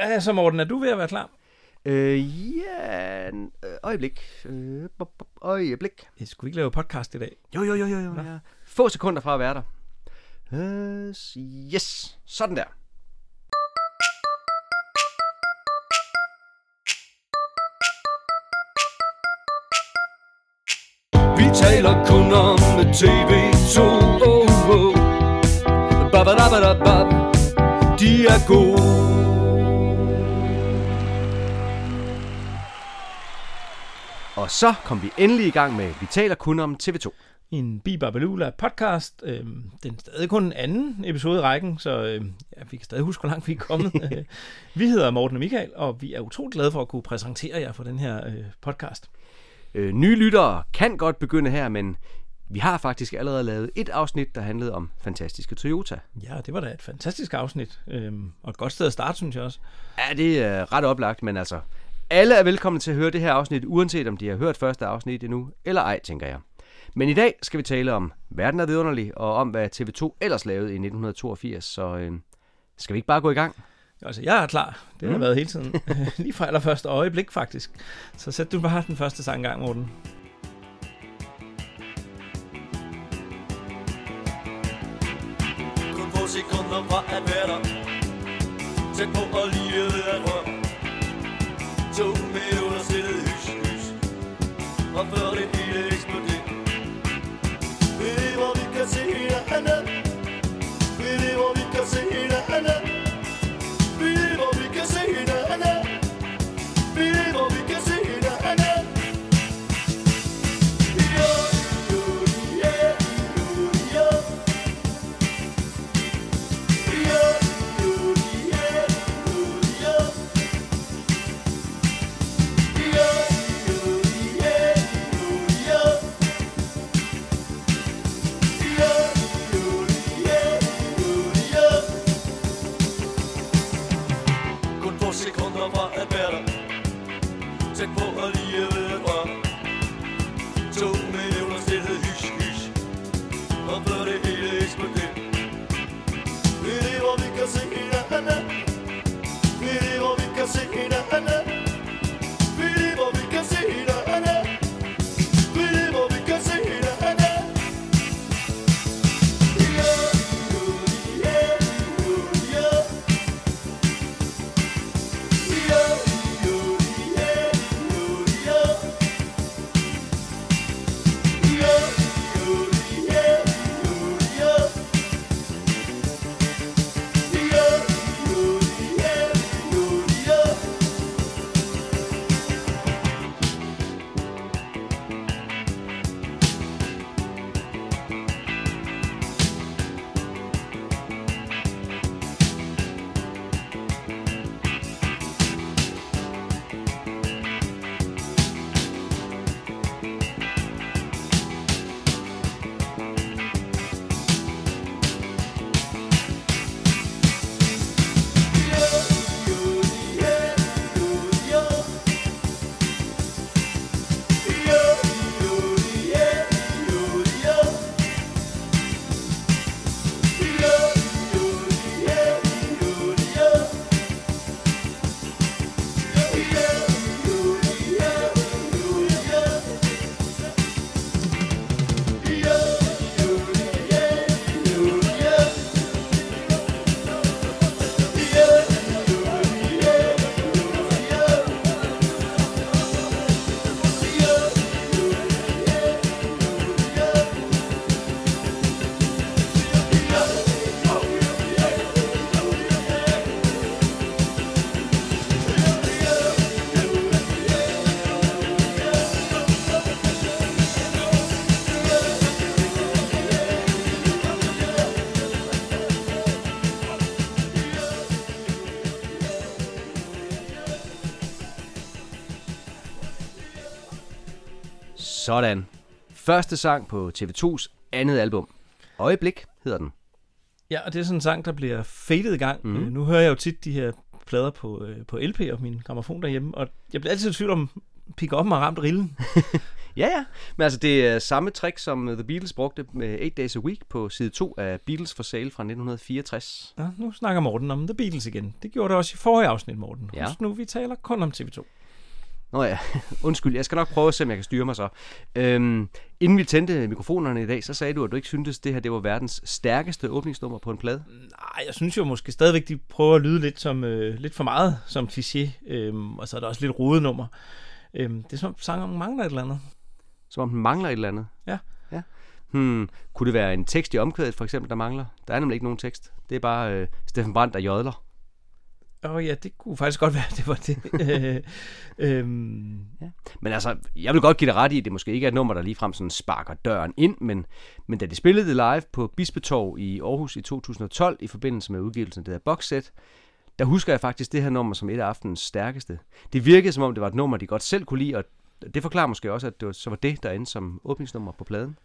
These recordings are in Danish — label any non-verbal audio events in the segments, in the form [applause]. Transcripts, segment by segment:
Hvad er så, Morten? Er du ved at være klar? Øh, ja, en, øh, øjeblik. Øh, øjeblik. Jeg skulle ikke lave podcast i dag. Jo, jo, jo, jo, jo. Ja. Få sekunder fra at være der. Øh, yes, sådan der. Vi taler kun om TV2. Oh, oh. Ba-ba-da-ba-da-ba. De er gode. Og så kom vi endelig i gang med Vi taler kun om TV2. En Bibabalula podcast. Øhm, den er stadig kun en anden episode i rækken, så øhm, ja, vi kan stadig huske, hvor langt vi er kommet. Øh, [laughs] vi hedder Morten og Michael, og vi er utroligt glade for at kunne præsentere jer for den her øh, podcast. Øh, nye lyttere kan godt begynde her, men vi har faktisk allerede lavet et afsnit, der handlede om fantastiske Toyota. Ja, det var da et fantastisk afsnit, øhm, og et godt sted at starte, synes jeg også. Ja, det er ret oplagt, men altså, alle er velkomne til at høre det her afsnit, uanset om de har hørt første afsnit endnu, eller ej, tænker jeg. Men i dag skal vi tale om Verden er vidunderlig, og om hvad TV2 ellers lavede i 1982, så øh, skal vi ikke bare gå i gang? Altså, jeg er klar. Det har Mm. været hele tiden. [laughs] Lige fra allerførste øjeblik, faktisk. Så sæt du bare den første sang i gang, Morten. Kun få sekunder fra at være der Tæt på og lige ved at røre med understillet hys, hys. Og før Sådan. Første sang på TV2's andet album. Øjeblik hedder den. Ja, og det er sådan en sang, der bliver fadet i gang. Mm. Øh, nu hører jeg jo tit de her plader på, øh, på LP og min gramofon derhjemme, og jeg bliver altid i tvivl om, pick op og ramt rillen. [laughs] Ja, ja. Men altså, det er samme trick, som The Beatles brugte med 8 Days a Week på side 2 af Beatles for Sale fra 1964. Nå, nu snakker Morten om The Beatles igen. Det gjorde det også i forrige afsnit, Morten. Ja. Husk nu, vi taler kun om TV2. Nå ja, [laughs] undskyld. Jeg skal nok prøve at se, om jeg kan styre mig så. Øhm, inden vi tændte mikrofonerne i dag, så sagde du, at du ikke syntes, det her det var verdens stærkeste åbningsnummer på en plade. Nej, jeg synes jo måske stadigvæk, de prøver at lyde lidt, som, øh, lidt for meget som kliché, øhm, og så er der også lidt rodenummer. Øhm, det er som sangeren mangler et eller andet. Som om den mangler et eller andet. Ja. ja. Hmm, kunne det være en tekst i omkvædet, for eksempel, der mangler? Der er nemlig ikke nogen tekst. Det er bare øh, Steffen Brandt, der jodler. Åh oh, ja, det kunne faktisk godt være, [laughs] det var det. Øh, øhm, Ja. Men altså, jeg vil godt give dig ret i, at det måske ikke er et nummer, der ligefrem sådan sparker døren ind, men, men da de spillede det live på Bispetorv i Aarhus i 2012 i forbindelse med udgivelsen af det her boxset, der husker jeg faktisk det her nummer som et af aftenens stærkeste. Det virkede som om, det var et nummer, de godt selv kunne lide, og det forklarer måske også, at det var, så var det, der endte som åbningsnummer på pladen.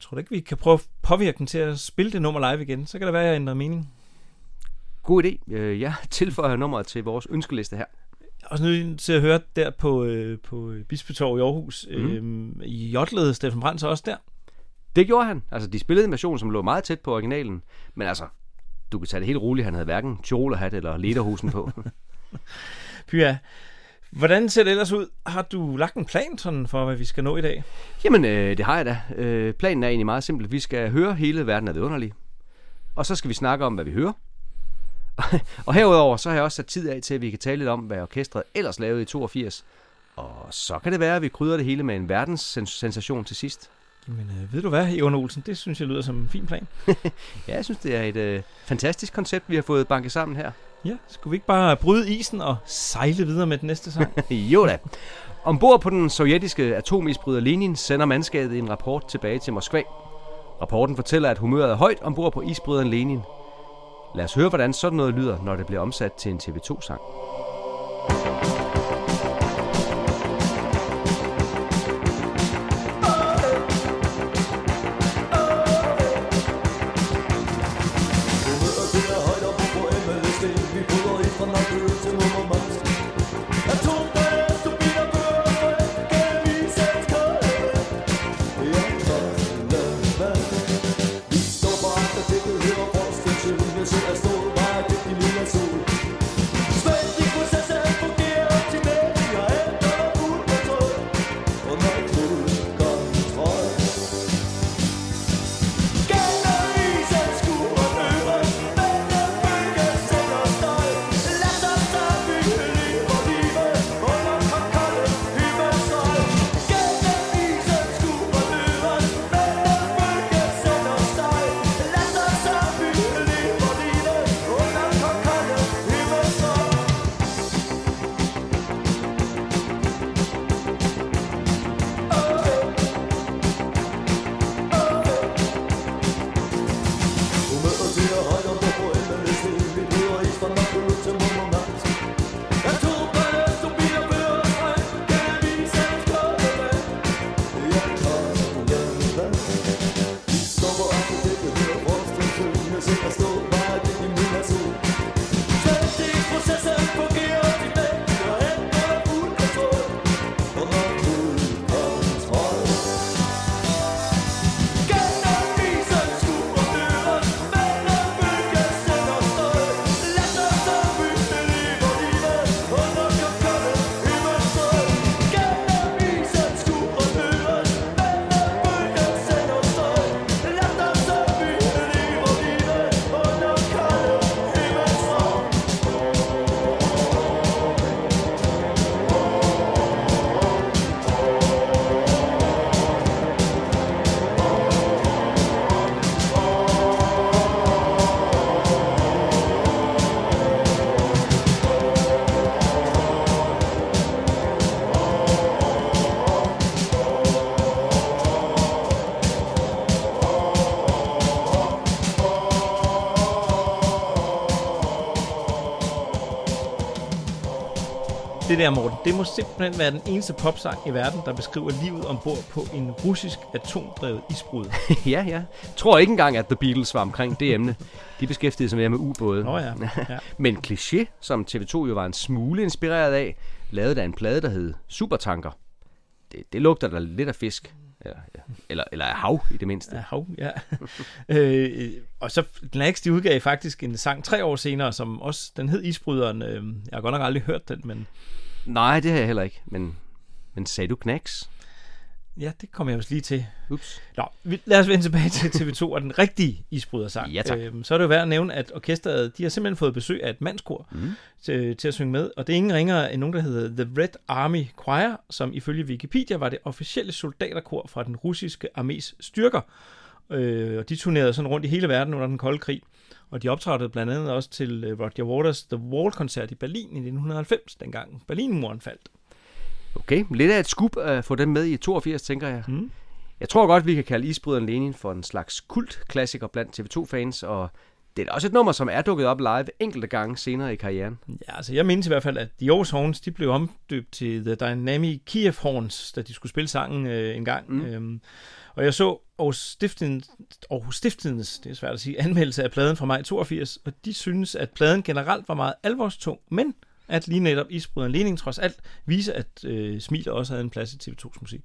tror du ikke, vi kan prøve at påvirke den til at spille det nummer live igen? Så kan det være, at jeg ændrer mening. God idé. Øh, Jeg [laughs] tilføjer nummeret til vores ønskeliste her. Er også nødt til at høre der på, øh, på Bispetorv i Aarhus. Mm. I jotlede Steffen Brandt så også der. Det gjorde han. Altså, de spillede en version, som lå meget tæt på originalen. Men altså, du kan tage det helt roligt. Han havde hverken tyrolerhat eller lederhusen på. [laughs] Pya, hvordan ser det ellers ud? Har du lagt en plan sådan for, hvad vi skal nå i dag? Jamen, øh, det har jeg da. Øh, planen er egentlig meget simpel. Vi skal høre hele verden af det underlige. Og så skal vi snakke om, hvad vi hører. [laughs] og herudover, så har jeg også sat tid af til, at vi kan tale lidt om, hvad orkestret ellers lavede i 82. Og så kan det være, at vi krydder det hele med en verdenssensation til sidst. Jamen, øh, ved du hvad, Egon Olsen? Det synes jeg lyder som en fin plan. [laughs] Ja, jeg synes, det er et øh, fantastisk koncept, vi har fået banket sammen her. Ja, skulle vi ikke bare bryde isen og sejle videre med den næste sang? [laughs] jo da. Ombord på den sovjetiske atomisbryder Lenin sender mandskabet en rapport tilbage til Moskva. Rapporten fortæller, at humøret er højt ombord på isbryderen Lenin. Lad os høre, hvordan sådan noget lyder, når det bliver omsat til en TV2-sang. Det der, Morten, det må simpelthen være den eneste popsang i verden, der beskriver livet ombord på en russisk atomdrevet isbrud. [laughs] ja, ja. Tror ikke engang, at The Beatles var omkring det emne. De beskæftigede sig mere med ubåde. Nå ja, ja. [laughs] Men Cliché, som TV2 jo var en smule inspireret af, lavede der en plade, der hed Supertanker. det, det lugter da lidt af fisk. Eller, ja. eller, eller af hav, i det mindste. Ja, hav, ja. [laughs] øh, og så Gnax, de udgav faktisk en sang tre år senere, som også, den hed Isbryderen. Øh, jeg har godt nok aldrig hørt den, men Nej, det har jeg heller ikke. Men, men sagde du knacks? ja, det kommer jeg også lige til. Ups. Nå, lad os vende tilbage til TV2 og den rigtige isbrydersang. Ja, tak. Øhm, så er det jo værd at nævne, at orkestret, de har simpelthen fået besøg af et mandskor Mm. til, til at synge med, og det er ingen ringere end nogen, der hedder The Red Army Choir, som ifølge Wikipedia var det officielle soldaterkor fra den russiske armés styrker. Øh, og de turnerede sådan rundt i hele verden under den kolde krig. Og de optrådte blandt andet også til øh, Roger Waters' The Wall-koncert i Berlin i 1990, dengang Berlinmuren faldt. Okay, lidt af et skub at få dem med i 82, tænker jeg. Mm. Jeg tror godt, vi kan kalde Isbryderen Lenin for en slags kultklassiker blandt TV2-fans, og det er også et nummer, som er dukket op live enkelte gange senere i karrieren. Ja, altså jeg mindes i hvert fald, at The Aarhus Horns, de blev omdøbt til The Dynamic Kiev Horns, da de skulle spille sangen øh, en gang. Mm. Mm. Øhm, og jeg så Aarhus Stiftens, Aarhus Stiftens, det er svært at sige, anmeldelse af pladen fra maj 82, og de synes, at pladen generelt var meget alvorstung, men at lige netop Isbryderen Lening trods alt viser, at øh, Smiler også havde en plads i TV2's musik.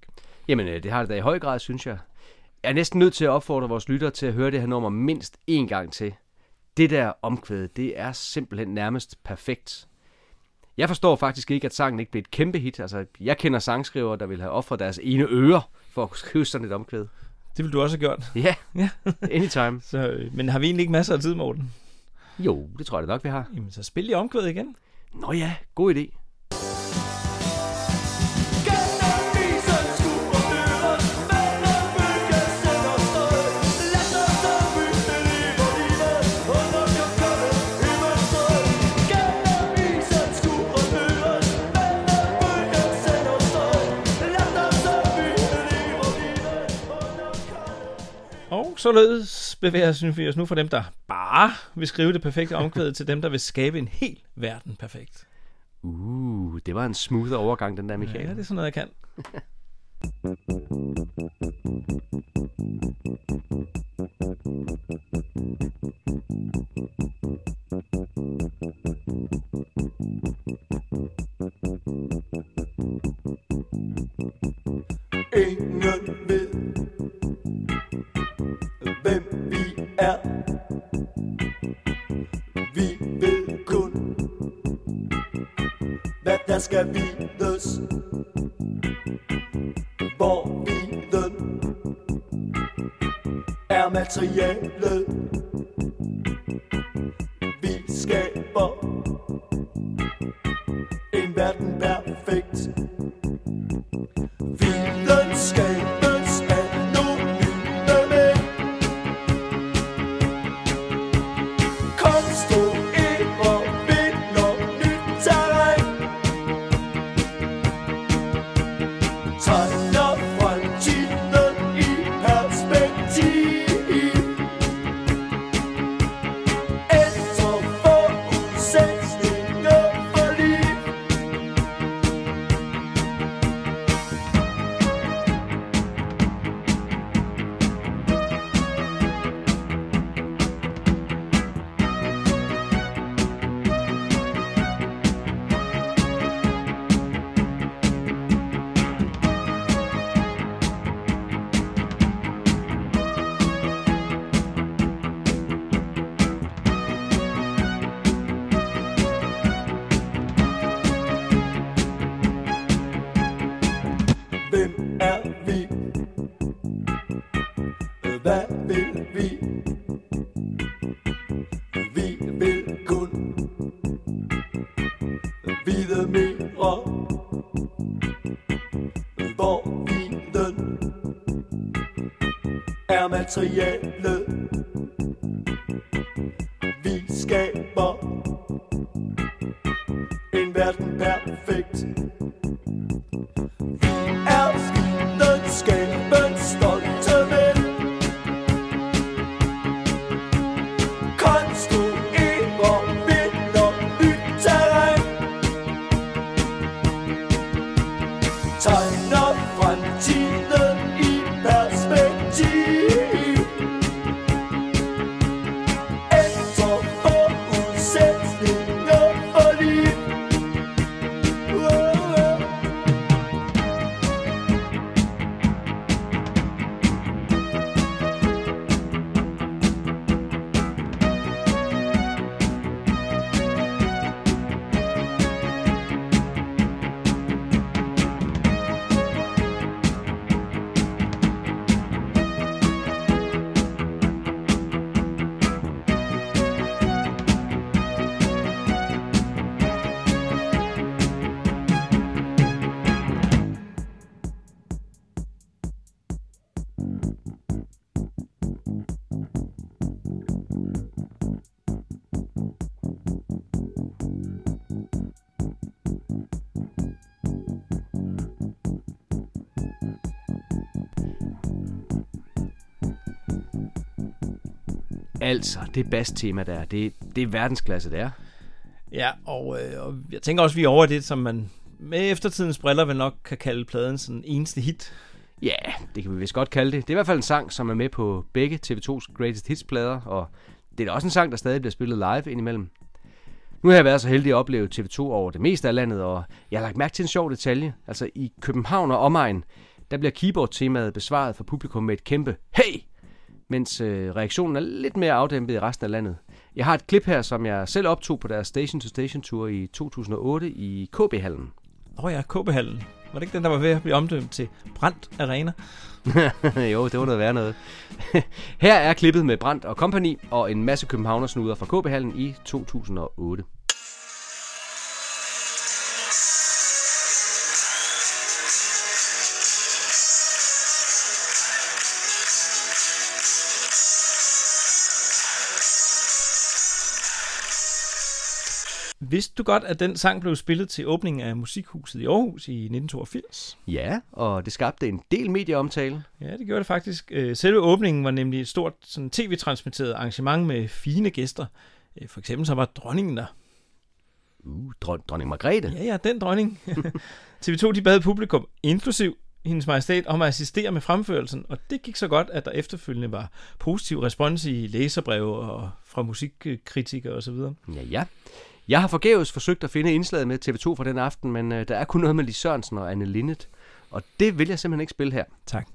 Jamen, øh, det har det da i høj grad, synes jeg. Jeg er næsten nødt til at opfordre vores lyttere til at høre det her nummer mindst én gang til. Det der omkvæd, det er simpelthen nærmest perfekt. Jeg forstår faktisk ikke, at sangen ikke blev et kæmpe hit. Altså, jeg kender sangskrivere, der vil have offret deres ene øre for at skrive sådan et omkvæd. Det ville du også have gjort. Ja, Ja. anytime. [laughs] Så, øh, men har vi egentlig ikke masser af tid, Morten? Jo, det tror jeg da nok, vi har. Jamen, så spil i omkvædet igen. Nå ja, god idé. Således bevæger vi os nu fra dem, der bare vil skrive det perfekte [laughs] omkvæd, til dem, der vil skabe en hel verden perfekt. Uh, det var en smooth overgang, den der, Michael. Ja, det er sådan noget, jeg kan. [laughs] Kun, der skal vides. Hvor viden er materialet. Er materialet Vi Altså, det bass-tema der, det, det er verdensklasse, det er. Ja, og, øh, og jeg tænker også, vi er over det, som man med eftertidens briller vel nok kan kalde pladen sådan eneste hit. Ja, det kan vi vist godt kalde det. Det er i hvert fald en sang, som er med på begge TV2's Greatest Hits-plader, og det er da også en sang, der stadig bliver spillet live indimellem. Nu har jeg været så heldig at opleve TV2 over det meste af landet, og jeg har lagt mærke til en sjov detalje. Altså i København og omegn, der bliver keyboard-temaet besvaret for publikum med et kæmpe Hey! Mens øh, reaktionen er lidt mere afdæmpet i resten af landet. Jeg har et klip her, som jeg selv optog på deres Station to Station Tour i 2008 i KB-hallen. Åh oh ja, KB-hallen. Var det ikke den, der var ved at blive omdømt til Brandt Arena? [laughs] jo, det var noget værd noget. Her er klippet med Brandt og Company og en masse københavnersnuder fra KB-hallen i 2008. Vidste du godt, at den sang blev spillet til åbningen af Musikhuset i Aarhus i 1982? Ja, og det skabte en del medieomtale. Ja, det gjorde det faktisk. Øh, selve åbningen var nemlig et stort sådan, tv-transmitteret arrangement med fine gæster. Øh, For eksempel så var dronningen der. Uh, dron- dronning Margrethe. Ja, ja, den dronning. [laughs] TV2 de bad publikum, inklusiv hendes majestæt, om at assistere med fremførelsen, og det gik så godt, at der efterfølgende var positiv respons i læserbreve og fra musikkritikere osv. Ja, ja. Jeg har forgæves forsøgt at finde indslaget med TV2 fra den aften, men øh, der er kun noget med Lis Sørensen og Anne Linnet, og det vil jeg simpelthen ikke spille her. Tak.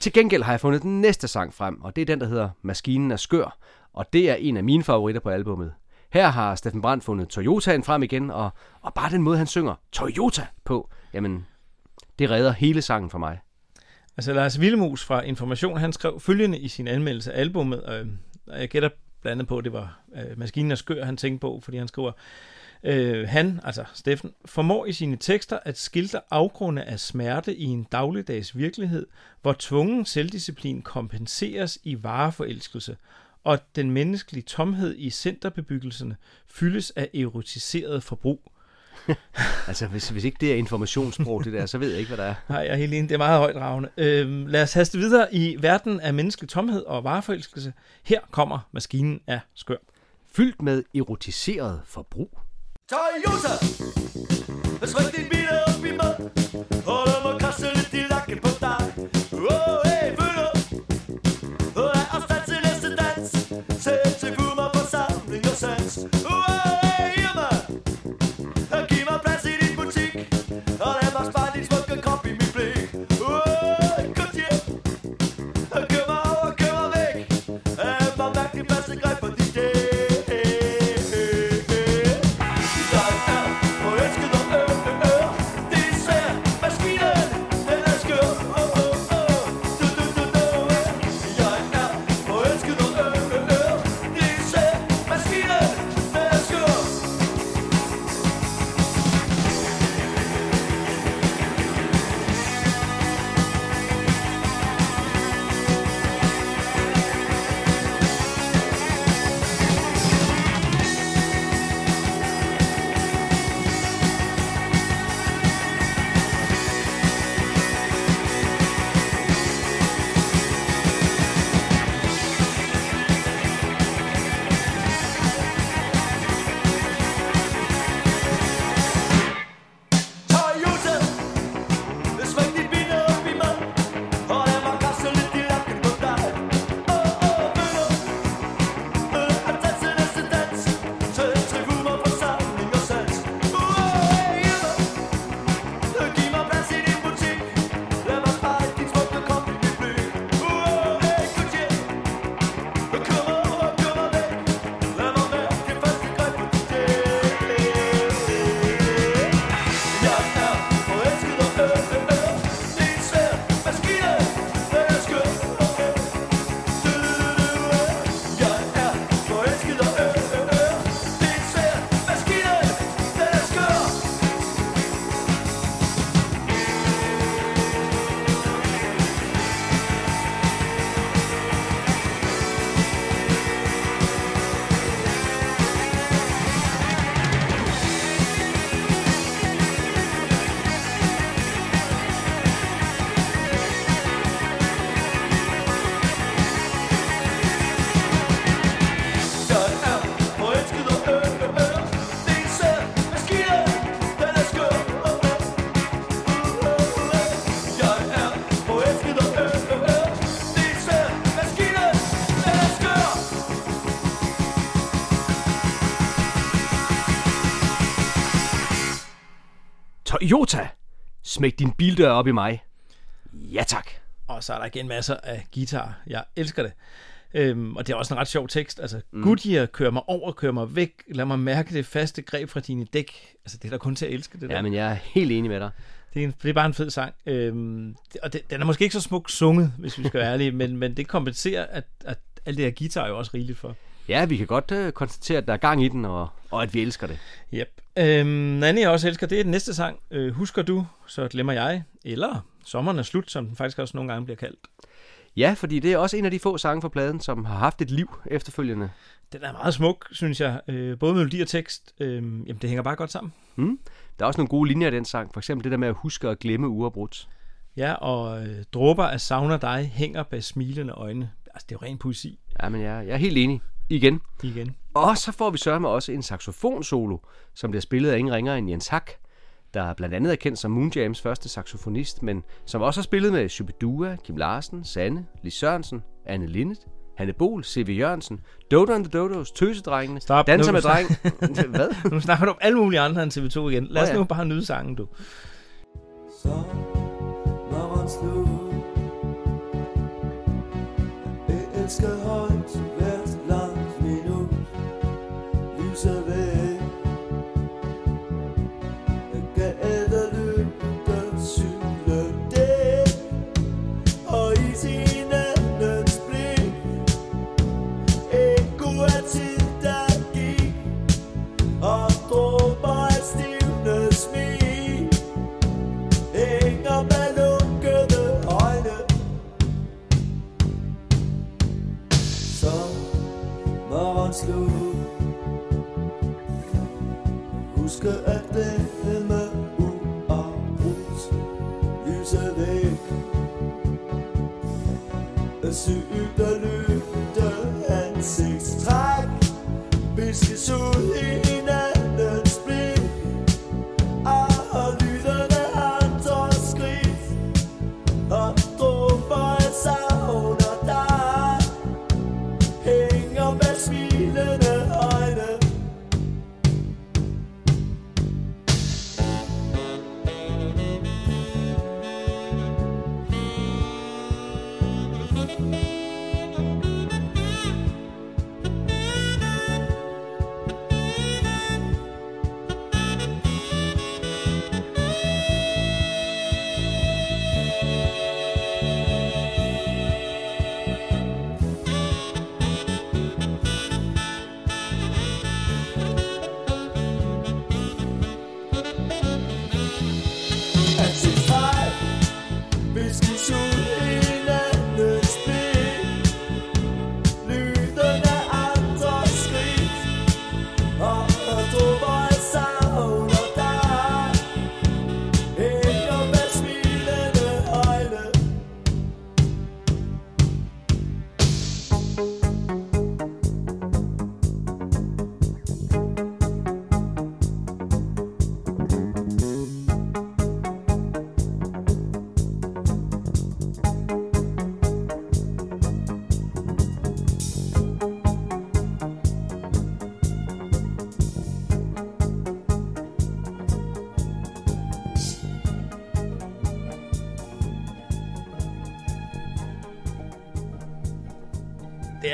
Til gengæld har jeg fundet den næste sang frem, og det er den, der hedder Maskinen er skør, og det er en af mine favoritter på albummet. Her har Steffen Brandt fundet Toyotaen frem igen, og, og bare den måde, han synger Toyota på, jamen, det redder hele sangen for mig. Altså Lars Villemus fra Information, han skrev følgende i sin anmeldelse af albummet, øh, og jeg gætter blandt andet på, at det var øh, Maskinen er skør, han tænkte på, fordi han skriver, øh, han, altså Steffen, formår i sine tekster at skilte afgrunde af smerte i en dagligdags virkelighed, hvor tvungen selvdisciplin kompenseres i vareforelskelse, og den menneskelige tomhed i centerbebyggelserne fyldes af erotiseret forbrug. [laughs] Altså, hvis, hvis ikke det er informationssprog, det der, så ved jeg ikke, hvad der er. Nej, jeg er helt enig. Det er meget højt ravne. Øhm, lad os haste videre i verden af menneskelig tomhed og vareforelskelse. Her kommer maskinen af skør. Fyldt med erotiseret forbrug. Toyota Smæk din bil op i mad Og lad mig kaste lidt i lakken på dig Oh, hey, følg op Og lad os danse næste dans Sæt til kummer på samling og sans Toyota, smæk din bildør op i mig. Ja tak. Og så er der igen masser af guitar. Jeg elsker det. Øhm, og det er også en ret sjov tekst. Altså, mm. Goodyear kører mig over, kører mig væk. Lad mig mærke det faste greb fra dine dæk. Altså, det er der kun til at elske det der. Ja, men jeg er helt enig med dig. Det er, en, det er bare en fed sang. Øhm, og det, den er måske ikke så smukt sunget, hvis vi skal være [laughs] ærlige, men, men det kompenserer, at, at alt det her guitar er jo også rigeligt for. Ja, vi kan godt øh, konstatere, at der er gang i den, og, og at vi elsker det. Yep. Øhm, en anden, jeg også elsker, det er den næste sang. Øh, Husker du, så glemmer jeg. Eller Sommeren er slut, som den faktisk også nogle gange bliver kaldt. Ja, fordi det er også en af de få sange fra pladen, som har haft et liv efterfølgende. Den er meget smuk, synes jeg. Øh, både melodi og tekst. Øh, jamen, det hænger bare godt sammen. Mm. Der er også nogle gode linjer i den sang. For eksempel det der med at huske at glemme uafbrudt. Ja, og øh, dråber af savner dig hænger bag smilende øjne. Altså, det er jo ren poesi Ja, men jeg, jeg er helt enig. Igen. igen. Og så får vi sørme også en saxofonsolo, som bliver spillet af ingen ringer end Jens Hack, der blandt andet er kendt som Moonjams første saxofonist, men som også har spillet med Shubidua, Kim Larsen, Sanne, Lis Sørensen, Anne Linnet, Hanne Bol, C.V. Jørgensen, Dodo and the Dodos, Tøsedrengene, Stop, Danser nu- med dreng. [laughs] Hvad? Nu snakker du om alle mulige andre end TV2 igen. Lad os Åh, ja. nu bare nyde sangen, du. Sommeren slut Jeg elsker højt Huske at glemme uafbrudt. Lyset væk. Sygt og lytte ansigtstræk. Viskes ud i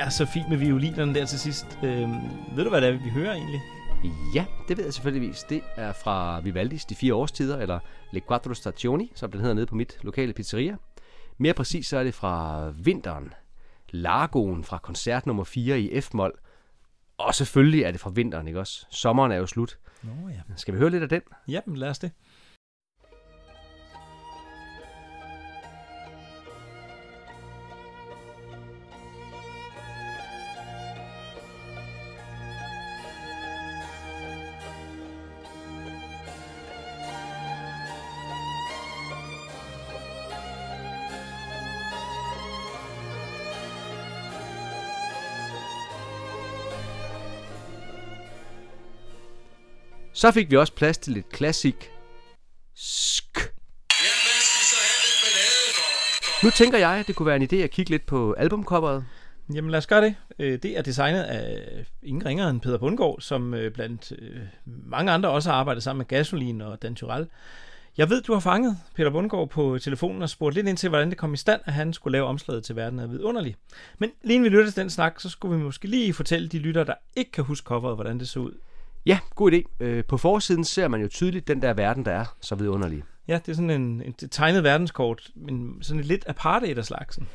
er så fint med violinerne der til sidst. Øh, ved du, hvad det er, vi hører egentlig? Ja, det ved jeg selvfølgeligvis. Det er fra Vivaldis De Fire Årstider, eller Le Quattro Stagioni, som den hedder nede på mit lokale pizzeria. Mere præcis så er det fra vinteren. Largoen fra koncert nummer 4 i F-mol. Og selvfølgelig er det fra vinteren, ikke også? Sommeren er jo slut. Nå ja. Skal vi høre lidt af den? Ja, lad os det. Så fik vi også plads til lidt klassik. Sk. Jamen, hvad så have den ballade? Nu tænker jeg, at det kunne være en idé at kigge lidt på albumcoveret. Jamen lad os gøre det. Øh, det er designet af ingen ringere end Peter Bundgaard, som øh, blandt øh, mange andre også har arbejdet sammen med Gasolin og Dan Tyrell. Jeg ved, du har fanget Peter Bundgaard på telefonen og spurgt lidt ind til, hvordan det kom i stand, at han skulle lave omslaget til Verden er vidunderlig. Men lige inden vi lytter til den snak, så skulle vi måske lige fortælle de lyttere, der ikke kan huske coveret, hvordan det så ud. Ja, god idé. Øh, På forsiden ser man jo tydeligt den der verden, der er så vidunderlig. Ja, det er sådan en, en tegnet verdenskort, men sådan et lidt apartheid af slagsen.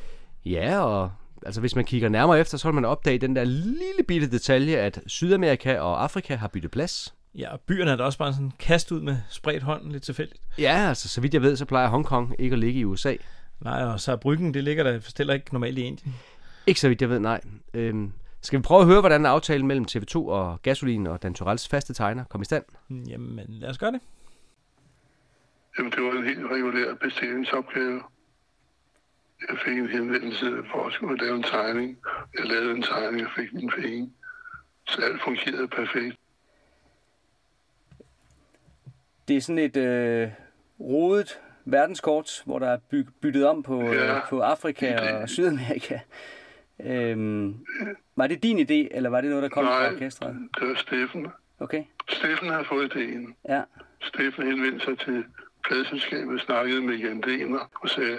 Ja, og altså, hvis man kigger nærmere efter, så vil man opdage den der lille bitte detalje, at Sydamerika og Afrika har byttet plads. Ja, og byerne er da også bare sådan kast ud med spredt hånden lidt tilfældigt. Ja, altså, så vidt jeg ved, så plejer Hongkong ikke at ligge i USA. Nej, og så er Bryggen, det ligger der heller ikke normalt i Indien. Ikke så vidt jeg ved, nej. Øhm, skal vi prøve at høre, hvordan aftalen mellem TV2 og Gasolin og Dan Turells faste tegner kom i stand? Jamen, lad os gøre det. Jamen, det var en helt regulær bestillingsopgave. Jeg fik en henvendelse for at skulle lave en tegning. Jeg lavede en tegning og fik mine penge. Så alt fungerede perfekt. Det er sådan et øh, rodet verdenskort, hvor der er by- byttet om på, Ja, øh, på Afrika det- og Sydamerika. Øhm, var det din idé, eller var det noget, der kom fra orkestret? det var Steffen. Okay, Steffen har fået idéen. ja. Steffen henvendte sig til pladselskabet, snakkede med Jan Dener og sagde,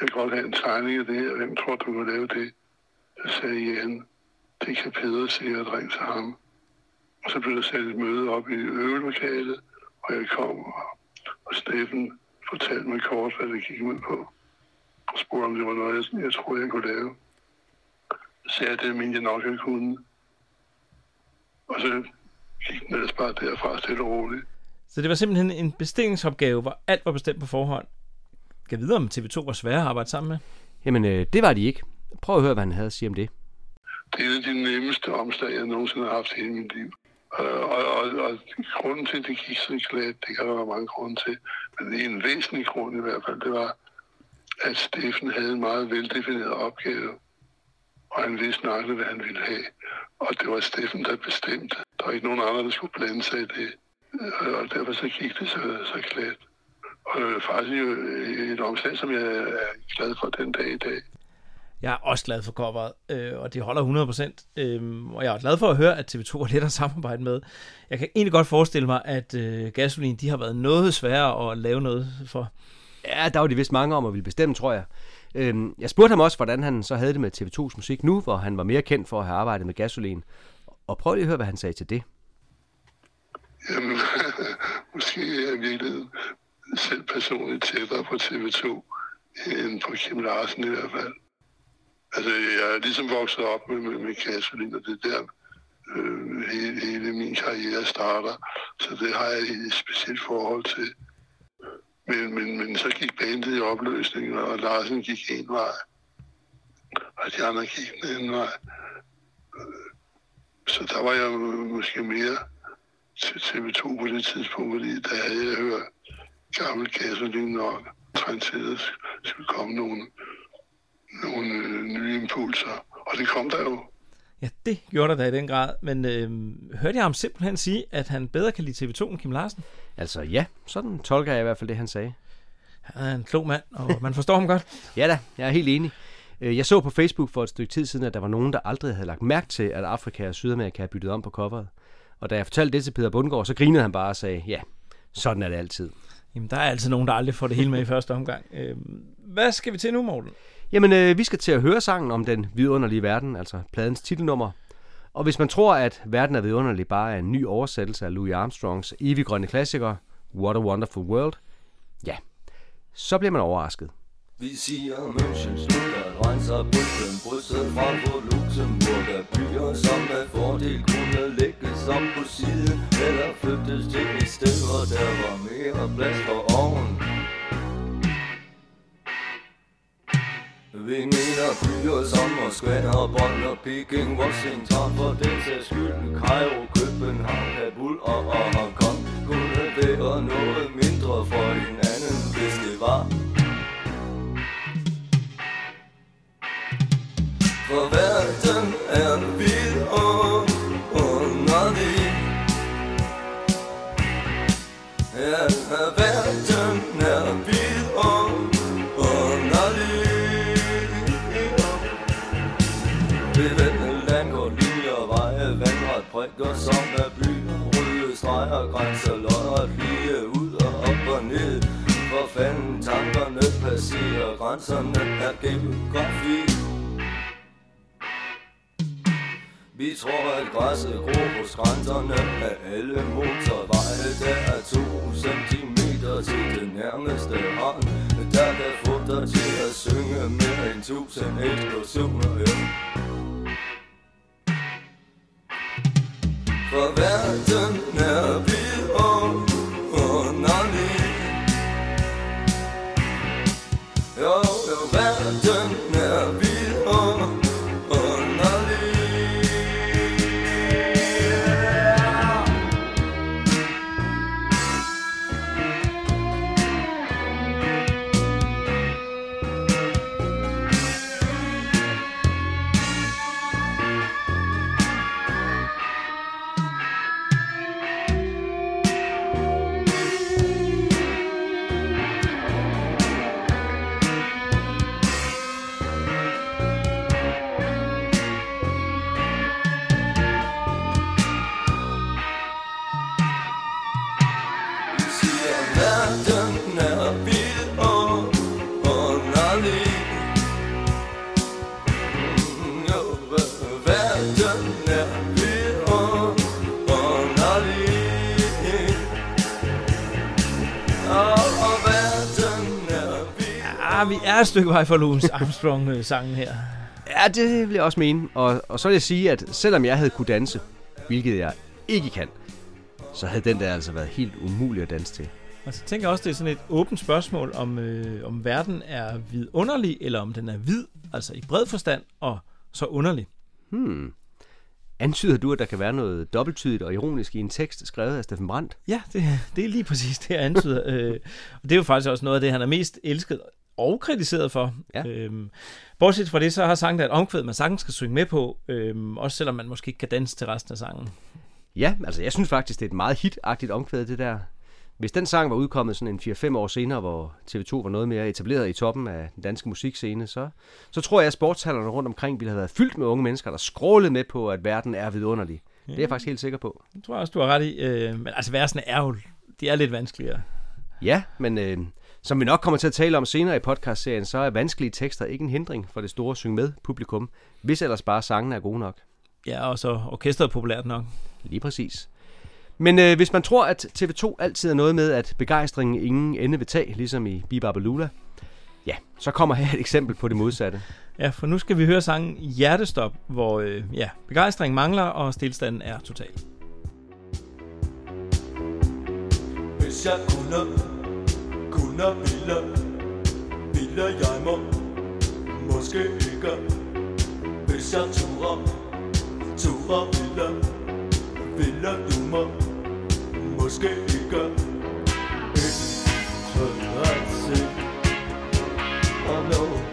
jeg kan godt have en tegning af det her. Hvem tror du kan lave det? Så sagde Jan, det kan Peder sikkert ringe til ham. Og så blev der sat et møde op i øvelokalet, og jeg kom, og, og Steffen fortalte mig kort, hvad det gik ud på. Og spurgte, om det var noget, jeg, jeg troede, jeg kunne lave. Så sagde jeg, det mente jeg nok, jeg kunne. Og så gik den ellers bare derfra stille og roligt. Så det var simpelthen en bestillingsopgave, hvor alt var bestemt på forhånd. Kan vide, om TV2 var svære at arbejde sammen med? Jamen, øh, det var de ikke. Prøv at høre, hvad han havde at sige om det. Det er en af de nemmeste omslag, jeg nogensinde har haft i hele mit liv. Og, og, og, og grunden til, at det gik så glat, det kan der være mange grunde til, men det en væsentlig grund i hvert fald, det var, at Steffen havde en meget veldefineret opgave, og han vidste nøjagtigt, hvad han ville have. Og det var Steffen, der bestemte. Der var ikke nogen andre, der skulle blande sig i det. Og og derfor så gik det så, så glat. Og det er faktisk jo et omslag, som jeg er glad for den dag i dag. Jeg er også glad for coveret, øh, og det holder 100%. Øh, og jeg er glad for at høre, at TV2 er let at samarbejde med. Jeg kan egentlig godt forestille mig, at øh, Gasolin de har været noget sværere at lave noget for. Ja, der var de vist mange om at ville bestemme, tror jeg. Øhm, jeg spurgte ham også, hvordan han så havde det med TV2's musik nu, hvor han var mere kendt for at have arbejdet med Gasolin. Og prøv lige at høre, hvad han sagde til det. Jamen, [laughs] måske er jeg virkelig selv personligt tættere på TV2 end på Kim Larsen i hvert fald. Altså, jeg er ligesom vokset op med, med, med Gasolin, og det er der øh, hele, hele min karriere starter. Så det har jeg et specielt forhold til. Men, men, men så gik bandet i opløsning, og Larsen gik en vej, og de andre gik en anden vej. Så der var jeg måske mere til TV2 på det tidspunkt, fordi der havde jeg hørt gammel gasolin nok. Trængt til, at skulle komme nogle, nogle øh, nye impulser. Og det kom der jo. Ja, det gjorde der da i den grad. Men øh, hørte jeg ham simpelthen sige, at han bedre kan lide TV2 end Kim Larsen? Altså ja, sådan tolker jeg i hvert fald det, han sagde. Han er en klog mand, og man forstår ham godt. [laughs] Ja da, jeg er helt enig. Øh, Jeg så på Facebook for et stykke tid siden, at der var nogen, der aldrig havde lagt mærke til, at Afrika og Sydamerika havde byttet om på coveret. Og da jeg fortalte det til Peter Bundgaard, så grinede han bare og sagde, ja, sådan er det altid. Jamen, der er altid nogen, der aldrig får det hele med i første omgang. Øh, hvad skal vi til nu, Morten? Jamen, øh, vi skal til at høre sangen om den vidunderlige verden, altså pladens titelnummer. Og hvis man tror, at verden er vidunderlig bare er en ny oversættelse af Louis Armstrongs evig grønne klassiker, What a Wonderful World, ja, så bliver man overrasket. Vi siger München, Stuttgart, renser Brücken, Bryssel, Frankfurt, Luxemburg er byer, som med fordel kunne lægges op på siden eller flyttes til et sted, hvor der var mere plads for oven. Vi mener byer som Moskva, Bonn og Peking, Washington for den sags skyld, Cairo, København, Kabul og, og Hongkong kunne være noget mindre for hinanden, hvis det var. For verden er vild. Går som er byer Røde streger, grænser lodret lige ud og op og ned For fanden tankerne passerer Grænserne er geografi Vi tror, at græsset gror på skrænterne af alle motorveje. Der er to centimeter til den nærmeste hånd, der kan få dig til at synge med en tusind eksplosioner. Ja. For vi er et stykke vej fra Louis Armstrong-sangen her. Ja, det vil jeg også mene. Og, og så vil jeg sige, at selvom jeg havde kunne danse, hvilket jeg ikke kan, så havde den der altså været helt umulig at danse til. Og så tænker jeg også, det er sådan et åbent spørgsmål, om, øh, om verden er vidunderlig, eller om den er hvid, altså i bred forstand, og så underlig. Hmm. Antyder du, at der kan være noget dobbelttydigt og ironisk i en tekst skrevet af Steffen Brandt? Ja, det, det er lige præcis det, jeg antyder. [laughs] øh, og det er jo faktisk også noget af det, han er mest elsket og kritiseret for. Ja. Øhm, bortset fra det, så har sangen der et omkvæd, man sagtens skal synge med på, øhm, også selvom man måske ikke kan danse til resten af sangen. Ja, altså jeg synes faktisk, det er et meget hitagtigt omkvæd, det der. Hvis den sang var udkommet sådan en 4-5 år senere, hvor TV2 var noget mere etableret i toppen af den danske musikscene, så, så tror jeg, at sportshallerne rundt omkring ville have været fyldt med unge mennesker, der skrålede med på, at verden er vidunderlig. Det er jeg faktisk helt sikker på. Det tror jeg også, du har ret i. Øh, men altså, versene er jo de er lidt vanskeligere. Ja, men øh, som vi nok kommer til at tale om senere i podcastserien, så er vanskelige tekster ikke en hindring for det store syng med publikum, hvis ellers bare sangene er gode nok. Ja, og så orkestret er populært nok. Lige præcis. Men øh, hvis man tror, at TV2 altid er noget med, at begejstringen ingen ende vil tage, ligesom i Bibabalula, ja, så kommer her et eksempel på det modsatte. Ja, for nu skal vi høre sangen Hjertestop, hvor øh, ja, begejstring mangler, og stillstanden er total. Hvis jeg kunne, kunne ville, ville jeg må, måske ikke. Hvis jeg turde, turde ville, ville du må, måske ikke. Ikke at se, og nå,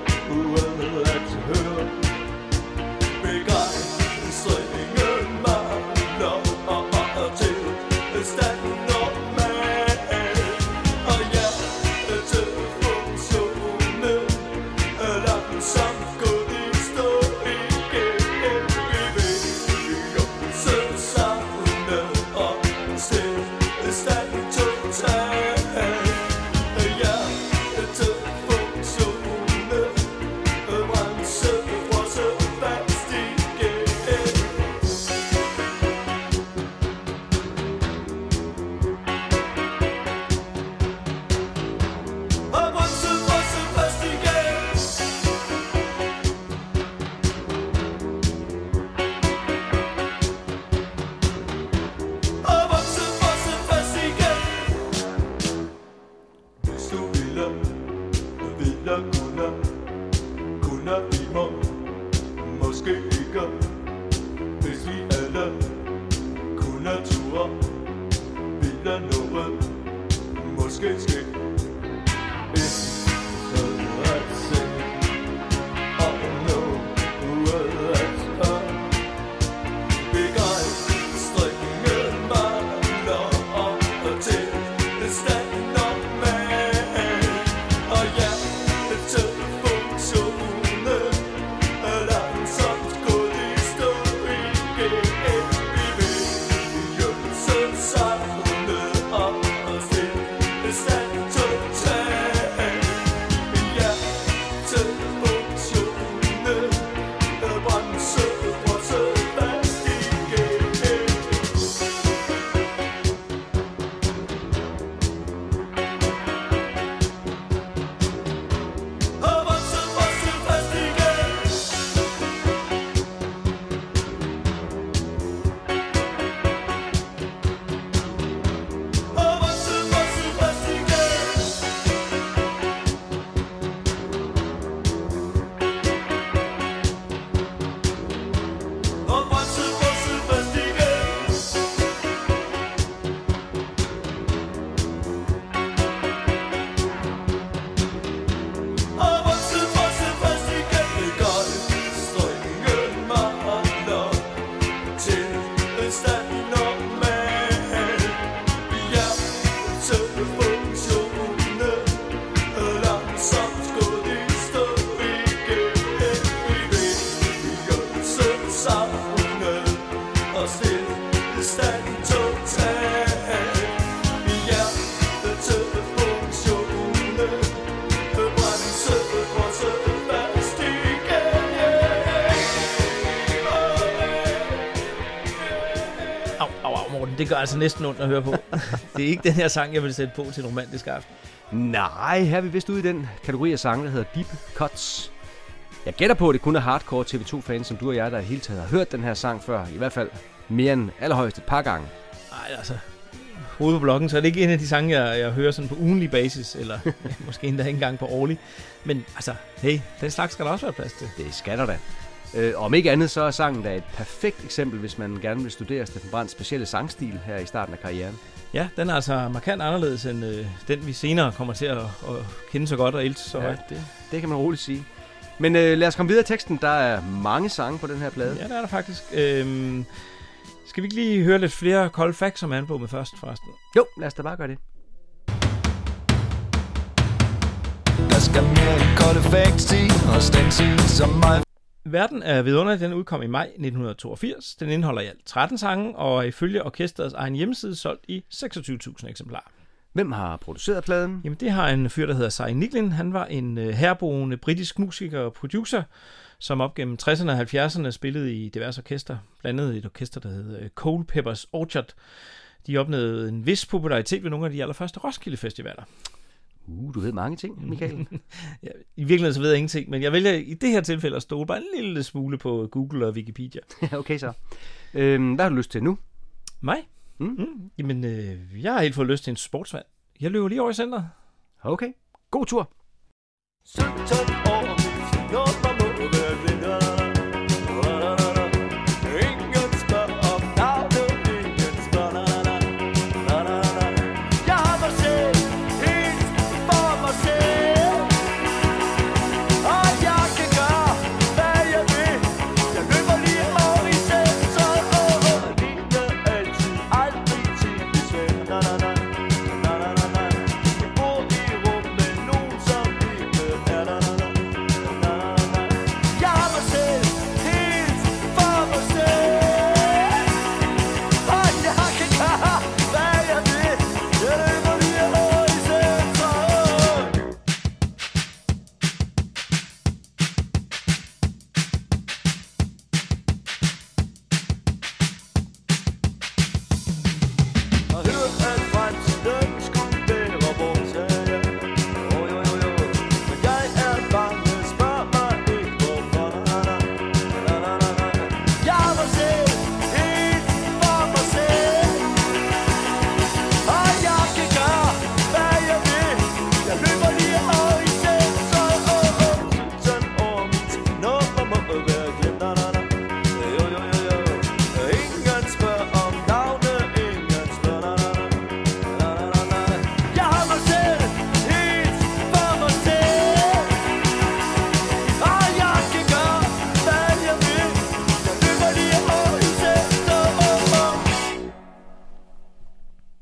det gør altså næsten ondt at høre på. [laughs] det er ikke den her sang, jeg vil sætte på til en romantisk aften. Nej, her er vi vist ude i den kategori af sange, der hedder Deep Cuts. Jeg gætter på, at det kun er hardcore TV2-fans, som du og jeg, der i hele taget har hørt den her sang før. I hvert fald mere end allerhøjst et par gange. Nej, altså, hovedet på blokken, så er det ikke en af de sange, jeg, jeg hører sådan på ugenlig basis, eller [laughs] måske endda ikke engang på årlig. Men altså, hey, den slags skal der også være plads til. Det skal der da. Øh, og om ikke andet, så er sangen da et perfekt eksempel, hvis man gerne vil studere Steffen Brandts specielle sangstil her i starten af karrieren. Ja, den er altså markant anderledes end øh, den, vi senere kommer til at, at kende så godt og elske så Ja, højt. det, det kan man roligt sige. Men øh, lad os komme videre i teksten. Der er mange sange på den her plade. Ja, det er der faktisk. Øhm, skal vi ikke lige høre lidt flere Cold Facts om albumet først, forresten? Jo, lad os da bare gøre det. Der skal mere end kolde facts i, og stencil som mig. Verden er vidunderlig, den udkom i maj 1982. Den indeholder i alt 13 sange, og er ifølge orkesterets egen hjemmeside solgt i 26.000 eksemplarer. Hvem har produceret pladen? Jamen, det har en fyr, der hedder Sai Niglin. Han var en øh, herboende britisk musiker og producer, som op gennem 60'erne og 70'erne spillede i diverse orkester. Blandt andet et orkester, der hed øh, Cold Peppers Orchard. De opnåede en vis popularitet ved nogle af de allerførste Roskilde Festivaler. Uh, du ved mange ting, Michael. [laughs] Ja, I virkeligheden så ved jeg ingenting, men jeg vælger i det her tilfælde at stole bare en lille smule på Google og Wikipedia. [laughs] okay så. Øhm, hvad har du lyst til nu? Mig? Mm. Mm. Jamen, øh, jeg har helt fået lyst til en sportsvand. Jeg løber lige over i centret. Okay. God tur. 17 år,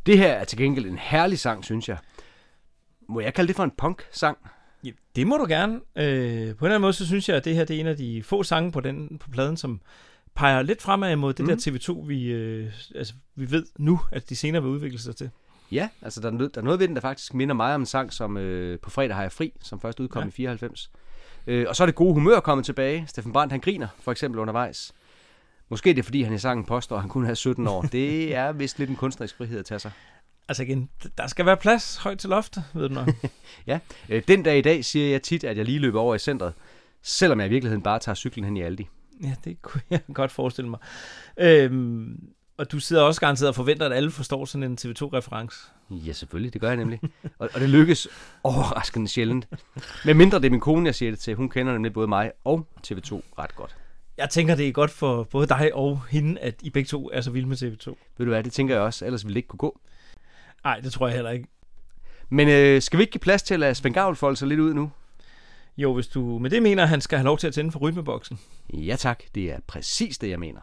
Det her er til gengæld en herlig sang, synes jeg. Må jeg kalde det for en punk-sang? Ja, det må du gerne. Øh, på en eller anden måde, så synes jeg, at det her det er en af de få sange på, den, på pladen, som peger lidt fremad mod det Mhm. mm. der TV2, vi, øh, altså, vi ved nu, at de senere vil udvikle sig til. Ja, altså der er, noget, der er noget ved den, der faktisk minder mig om en sang, som øh, på fredag har jeg fri, som først udkom. Ja. i 94. Øh, og så er det gode humør kommet tilbage. Steffen Brandt, han griner for eksempel undervejs. Måske er det, fordi han i sangen påstår, at han kun er 17 år. Det er [laughs] vist lidt en kunstnerisk frihed at tage sig. Altså igen, der skal være plads højt til loftet, ved du nok. [laughs] Ja, øh, den dag i dag siger jeg tit, at jeg lige løber over i centret, selvom jeg i virkeligheden bare tager cyklen hen i Aldi. ja, det kunne jeg [laughs] godt forestille mig. Øhm, og du sidder også garanteret og forventer, at alle forstår sådan en TV2-reference. Ja, selvfølgelig, det gør jeg nemlig. og, og det lykkes overraskende sjældent. Men mindre det er min kone, jeg siger det til. Hun kender nemlig både mig og TV2 ret godt. Jeg tænker, det er godt for både dig og hende, at I begge to er så vilde med TV2. Ved du hvad, det tænker jeg også, ellers ville det ikke kunne gå. Nej, det tror jeg heller ikke. Men øh, skal vi ikke give plads til at lade Svend Gavl folde sig lidt ud nu? Jo, hvis du med det mener, at han skal have lov til at tænde for rytmeboksen. Ja tak, det er præcis det, jeg mener.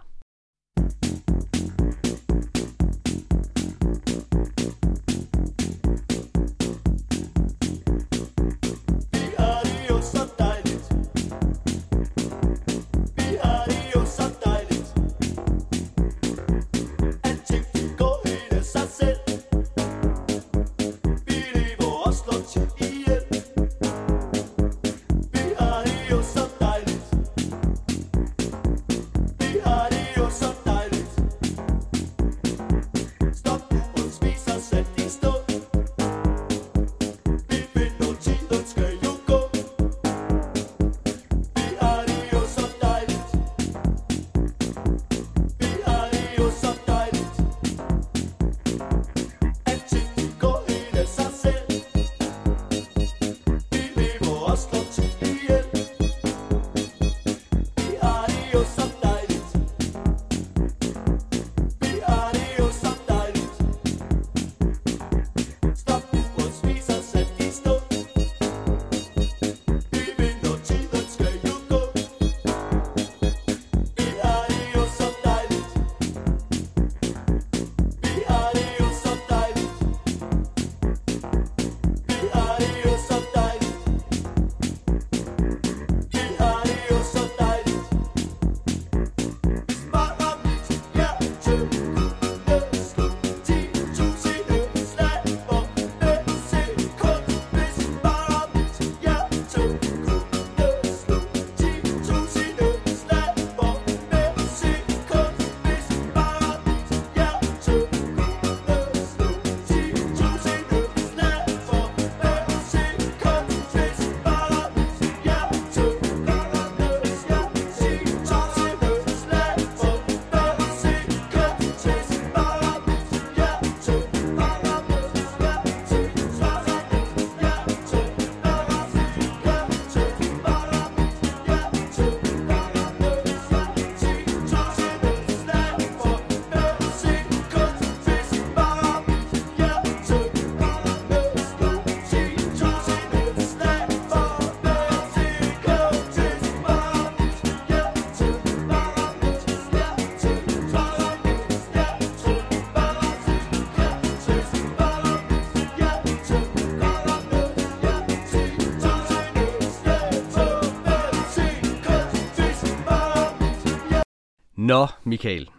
Michael.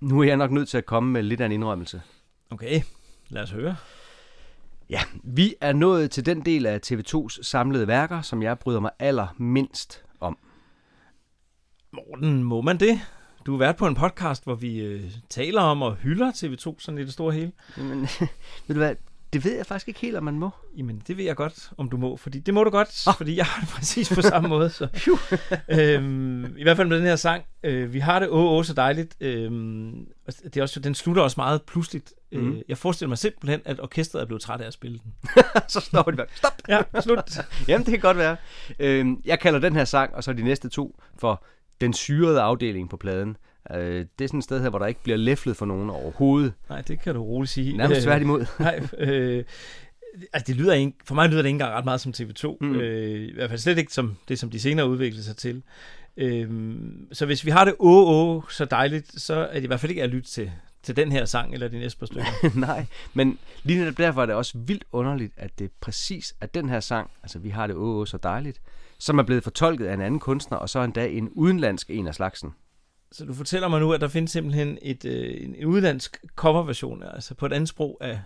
Nu er jeg nok nødt til at komme med lidt af en indrømmelse. Okay, lad os høre. Ja, vi er nået til den del af TV2's samlede værker, som jeg bryder mig allermindst om. Morten, må man det? Du har været på en podcast, hvor vi øh, taler om og hylder TV2 sådan i det store hele. Jamen, [laughs] ved du hvad, det ved jeg faktisk ikke helt, om man må. Jamen, det ved jeg godt, om du må. Fordi det må du godt, oh. fordi jeg har det præcis på samme måde. Så. [laughs] øhm, I hvert fald med den her sang. Øh, vi har det åh, åh, så dejligt. Øhm, det er også, den slutter også meget pludseligt. Mm. Øh, jeg forestiller mig simpelthen, at orkestret er blevet træt af at spille den. [laughs] så står de bare, stop! Ja, slut. [laughs] Jamen, det kan godt være. Øhm, jeg kalder den her sang, og så de næste to, for den syrede afdeling på pladen. Øh, det er sådan et sted her, hvor der ikke bliver læflet for nogen overhovedet. Nej, det kan du roligt sige. Nærmest tværtimod. [laughs] Nej, øh, altså det lyder ikke, for mig lyder det ikke engang ret meget som TV2. Mm. Øh, I hvert fald slet ikke som det, som de senere udviklede sig til. Øh, så hvis vi har det åh, åh, så dejligt, så er det i hvert fald ikke at lytte til, til den her sang, eller de næste par stykker. [laughs] Nej, men lige netop derfor er det også vildt underligt, at det præcis er den her sang, altså vi har det åh, åh så dejligt, som er blevet fortolket af en anden kunstner, og så endda en udenlandsk en af slagsen. Så du fortæller mig nu, at der findes simpelthen et, øh, en, en udlandsk coverversion, altså på et andet sprog af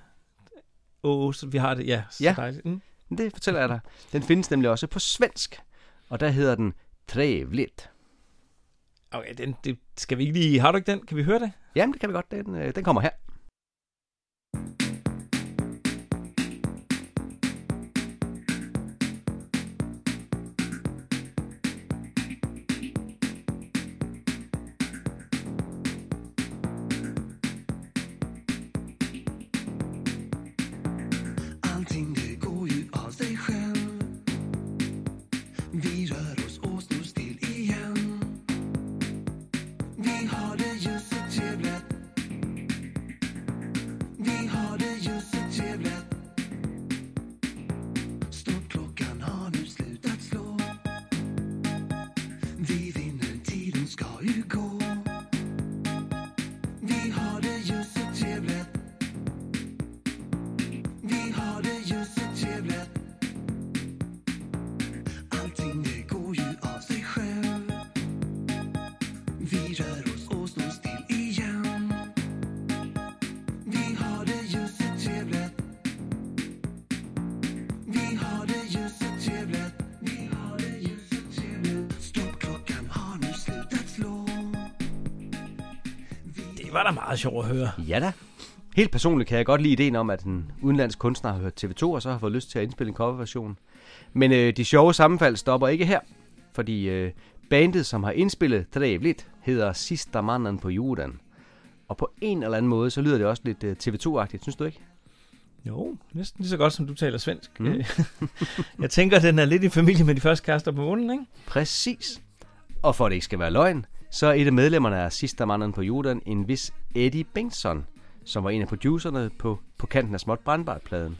Åh, oh, så vi har det, ja, så Ja. dejligt. Mm. Det fortæller jeg dig. Den findes nemlig også på svensk, og der hedder den Trevligt. Okay, den, det skal vi ikke lige... Har du ikke den? Kan vi høre det? Jamen, det kan vi godt. Den, øh, den kommer her. Allting meget sjovt at høre. Ja da. Helt personligt kan jeg godt lide ideen om, at en udenlandsk kunstner har hørt TV2, og så har fået lyst til at indspille en coverversion. Men øh, de sjove sammenfald stopper ikke her, fordi øh, bandet, som har indspillet Trevligt, hedder Sista Mannen på Jorden. Og på en eller anden måde, så lyder det også lidt øh, TV2-agtigt, synes du ikke? Jo, næsten lige så godt, som du taler svensk. Mm. [laughs] jeg tænker, den er lidt i familie med de første kærester på månen, ikke? Præcis. Og for at det ikke skal være løgn, så er et af medlemmerne af Sista Mannen på Jorden en vis Eddie Bengtsson, som var en af producerne på, på kanten af Småt Brandbart-pladen.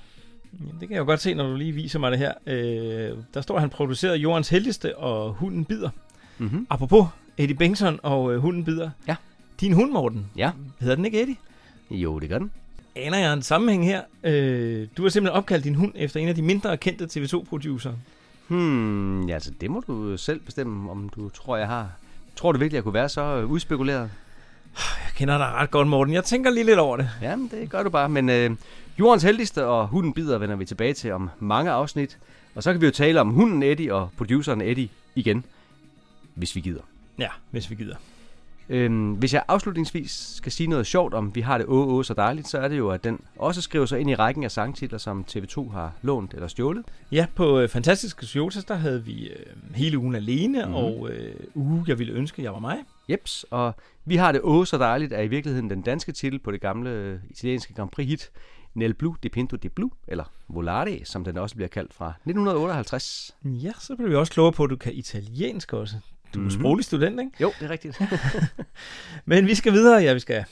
Ja, det kan jeg jo godt se, når du lige viser mig det her. Øh, der står, at han producerede Jordens Heldigste og Hunden Bider. Mhm. Apropos Eddie Bengtsson og øh, Hunden Bider. Ja. Din hund, Morten. Ja. Hedder den ikke Eddie? Jo, det gør den. Aner jeg en sammenhæng her? Øh, du har simpelthen opkaldt din hund efter en af de mindre kendte TV2-producer. Hmm, ja, altså det må du selv bestemme, om du tror, jeg har. Tror du virkelig, jeg kunne være så øh, udspekuleret? Jeg kender dig ret godt, Morten. Jeg tænker lige lidt over det. Jamen, det gør du bare. Men øh, jordens heldigste og hunden bider vender vi tilbage til om mange afsnit. Og så kan vi jo tale om hunden Eddie og produceren Eddie igen, hvis vi gider. Ja, hvis vi gider. Øhm, hvis jeg afslutningsvis skal sige noget sjovt om Vi har det åh, åh så dejligt, så er det jo, at den også skriver sig ind i rækken af sangtitler, som TV2 har lånt eller stjålet. Ja, på øh, Fantastiske Toyotas, der havde vi øh, hele ugen alene, Mhm. mm-hmm. og øh, uge, jeg ville ønske, jeg var mig. Jeps, og Vi har det åh så dejligt er i virkeligheden den danske titel på det gamle øh, italienske Grand Prix hit Nel Blu di Pinto di Blu, eller Volare, som den også bliver kaldt fra 1958. Ja, så blev vi også klogere på, at du kan italiensk også. Du er mm-hmm. sproglig student, ikke? Jo, det er rigtigt. [laughs] [laughs] Men vi skal videre, ja, vi skal.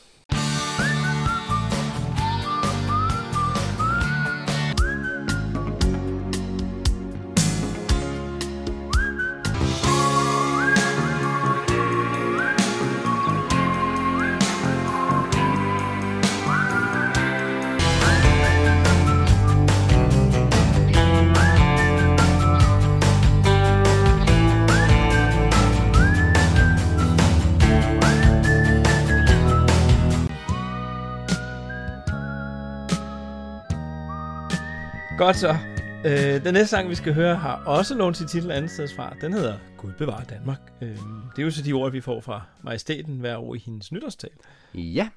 Godt så. Øh, den næste sang, vi skal høre, har også lånt sit titel andet sted fra. Den hedder Gud bevare Danmark. Øh, det er jo så de ord, vi får fra majestæten hver år i hendes nytårstal. Ja,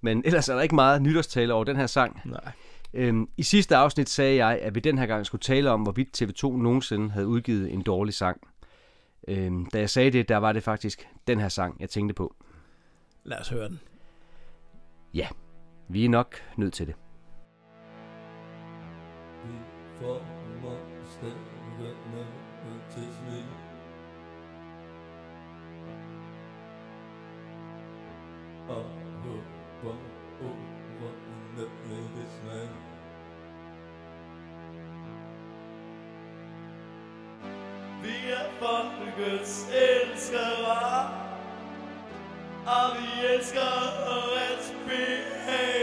men ellers er der ikke meget nytårstale over den her sang. Nej. Øhm, I sidste afsnit sagde jeg, at vi den her gang skulle tale om, hvorvidt TV2 nogensinde havde udgivet en dårlig sang. Øhm, da jeg sagde det, der var det faktisk den her sang, jeg tænkte på. Lad os høre den. Ja, vi er nok nødt til det. Vi former stemmerne til sne. Og håber over nødvendigvis mand. Vi er folkets elskere, og vi elsker at behage.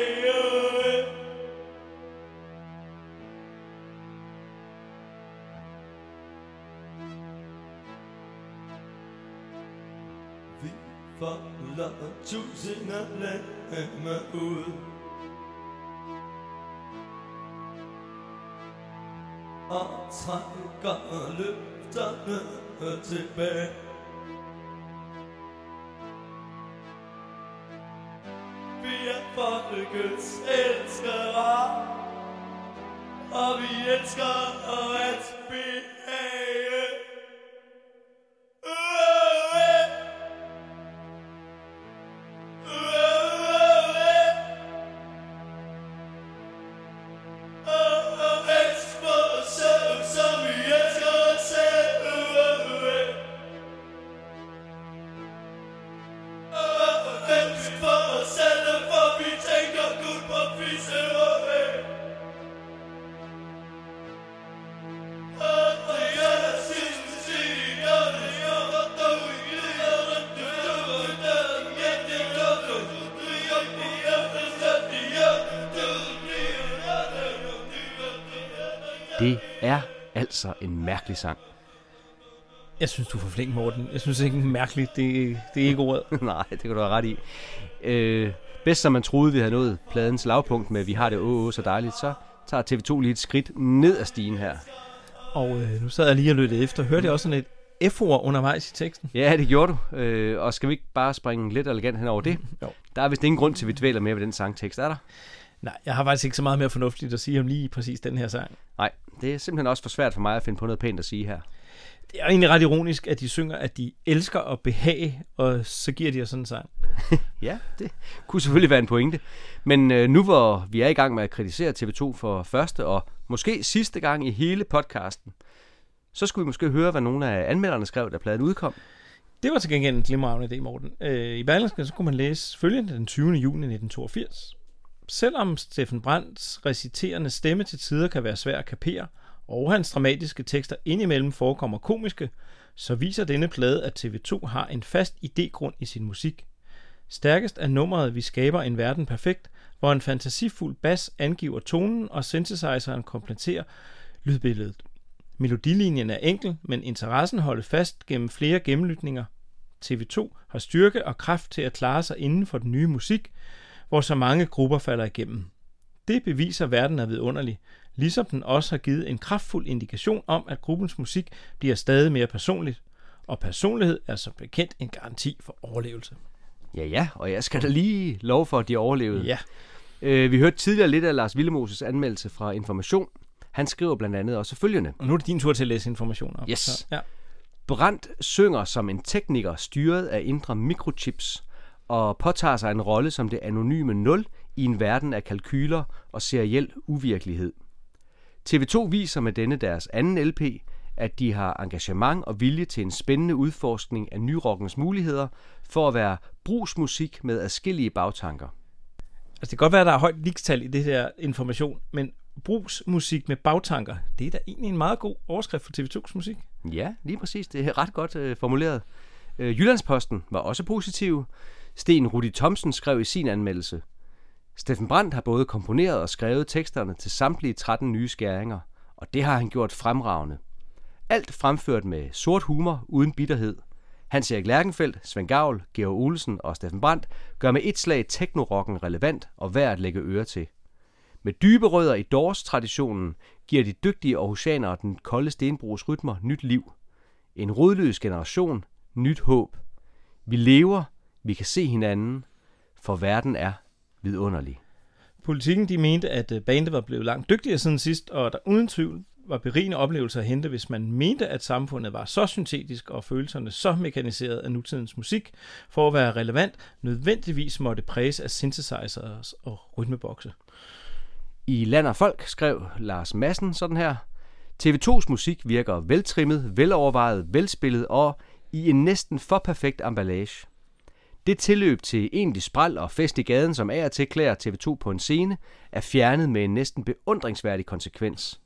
Folder tusinde lemme ud. Og trækker løfterne tilbage. Vi er folkets elskere Og vi elsker at behage mærkelig sang. Jeg synes, du er for flink, Morten. Jeg synes ikke, mærkeligt, det, det er ikke ordet. [laughs] Nej, det kan du have ret i. Øh, bedst som man troede, vi havde nået pladens lavpunkt med Vi har det åh, åh så dejligt, så tager TV2 lige et skridt ned ad stigen her. Og øh, nu sad jeg lige og lyttede efter. Hørte jeg også sådan et F-ord undervejs i teksten? Ja, det gjorde du. Øh, og skal vi ikke bare springe lidt elegant hen over det? [laughs] Jo. Der er vist ingen grund til, at vi dvæler mere ved den sangtekst, er der? Nej, jeg har faktisk ikke så meget mere fornuftigt at sige om lige præcis den her sang. Nej, det er simpelthen også for svært for mig at finde på noget pænt at sige her. Det er egentlig ret ironisk, at de synger, at de elsker at behage, og så giver de os sådan en sang. [laughs] Ja, det kunne selvfølgelig være en pointe. Men øh, nu hvor vi er i gang med at kritisere TV2 for første og måske sidste gang i hele podcasten, så skulle vi måske høre, hvad nogle af anmelderne skrev, da pladen udkom. Det var til gengæld en glimrende idé, Morten. Øh, I Berlingske så kunne man læse følgende den 20. juni 1982. Selvom Steffen Brands reciterende stemme til tider kan være svær at kapere, og hans dramatiske tekster indimellem forekommer komiske, så viser denne plade, at TV2 har en fast idégrund i sin musik. Stærkest er nummeret Vi skaber en verden perfekt, hvor en fantasifuld bas angiver tonen, og synthesizeren kompletterer lydbilledet. Melodilinjen er enkel, men interessen holdes fast gennem flere gennemlytninger. TV2 har styrke og kraft til at klare sig inden for den nye musik, hvor så mange grupper falder igennem. Det beviser verden er vidunderlig, ligesom den også har givet en kraftfuld indikation om, at gruppens musik bliver stadig mere personligt, og personlighed er som bekendt en garanti for overlevelse. Ja, ja, og jeg skal da lige love for, at de overlevede. Ja, Øh, vi hørte tidligere lidt af Lars Villemoses anmeldelse fra Information. Han skriver blandt andet også følgende. og nu er det din tur til at læse informationer op. Yes. Så, ja. Brandt synger som en tekniker styret af indre mikrochips og påtager sig en rolle som det anonyme nul i en verden af kalkyler og seriel uvirkelighed. TV2 viser med denne deres anden LP, at de har engagement og vilje til en spændende udforskning af nyrockens muligheder for at være brugsmusik med adskillige bagtanker. Altså, det kan godt være, at der er højt ligestal i det her information, men brugsmusik med bagtanker, det er da egentlig en meget god overskrift for TV2's musik. Ja, lige præcis. Det er ret godt øh, formuleret. Øh, Jyllandsposten var også positiv. Sten Rudi Thomsen skrev i sin anmeldelse. Steffen Brandt har både komponeret og skrevet teksterne til samtlige 13 nye skæringer, og det har han gjort fremragende. Alt fremført med sort humor uden bitterhed. Hans Erik Lærkenfeldt, Svend Gavl, Georg Olsen og Steffen Brandt gør med et slag teknorocken relevant og værd at lægge øre til. Med dybe rødder i Doors-traditionen giver de dygtige Aarhusianere den kolde stenbrugs rytmer nyt liv. En rodløs generation, nyt håb. Vi lever, vi kan se hinanden, for verden er vidunderlig. Politikken de mente, at øh, bandet var blevet langt dygtigere siden sidst, og der uden tvivl var berigende oplevelser at hente, hvis man mente, at samfundet var så syntetisk og følelserne så mekaniseret af nutidens musik, for at være relevant, nødvendigvis måtte præges af synthesizers og rytmebokse. I Land og Folk skrev Lars Madsen sådan her. TV2's musik virker veltrimmet, velovervejet, velspillet og i en næsten for perfekt emballage. Det tilløb til egentlig spral og fest i gaden, som af og til klæder TV2 på en scene, er fjernet med en næsten beundringsværdig konsekvens.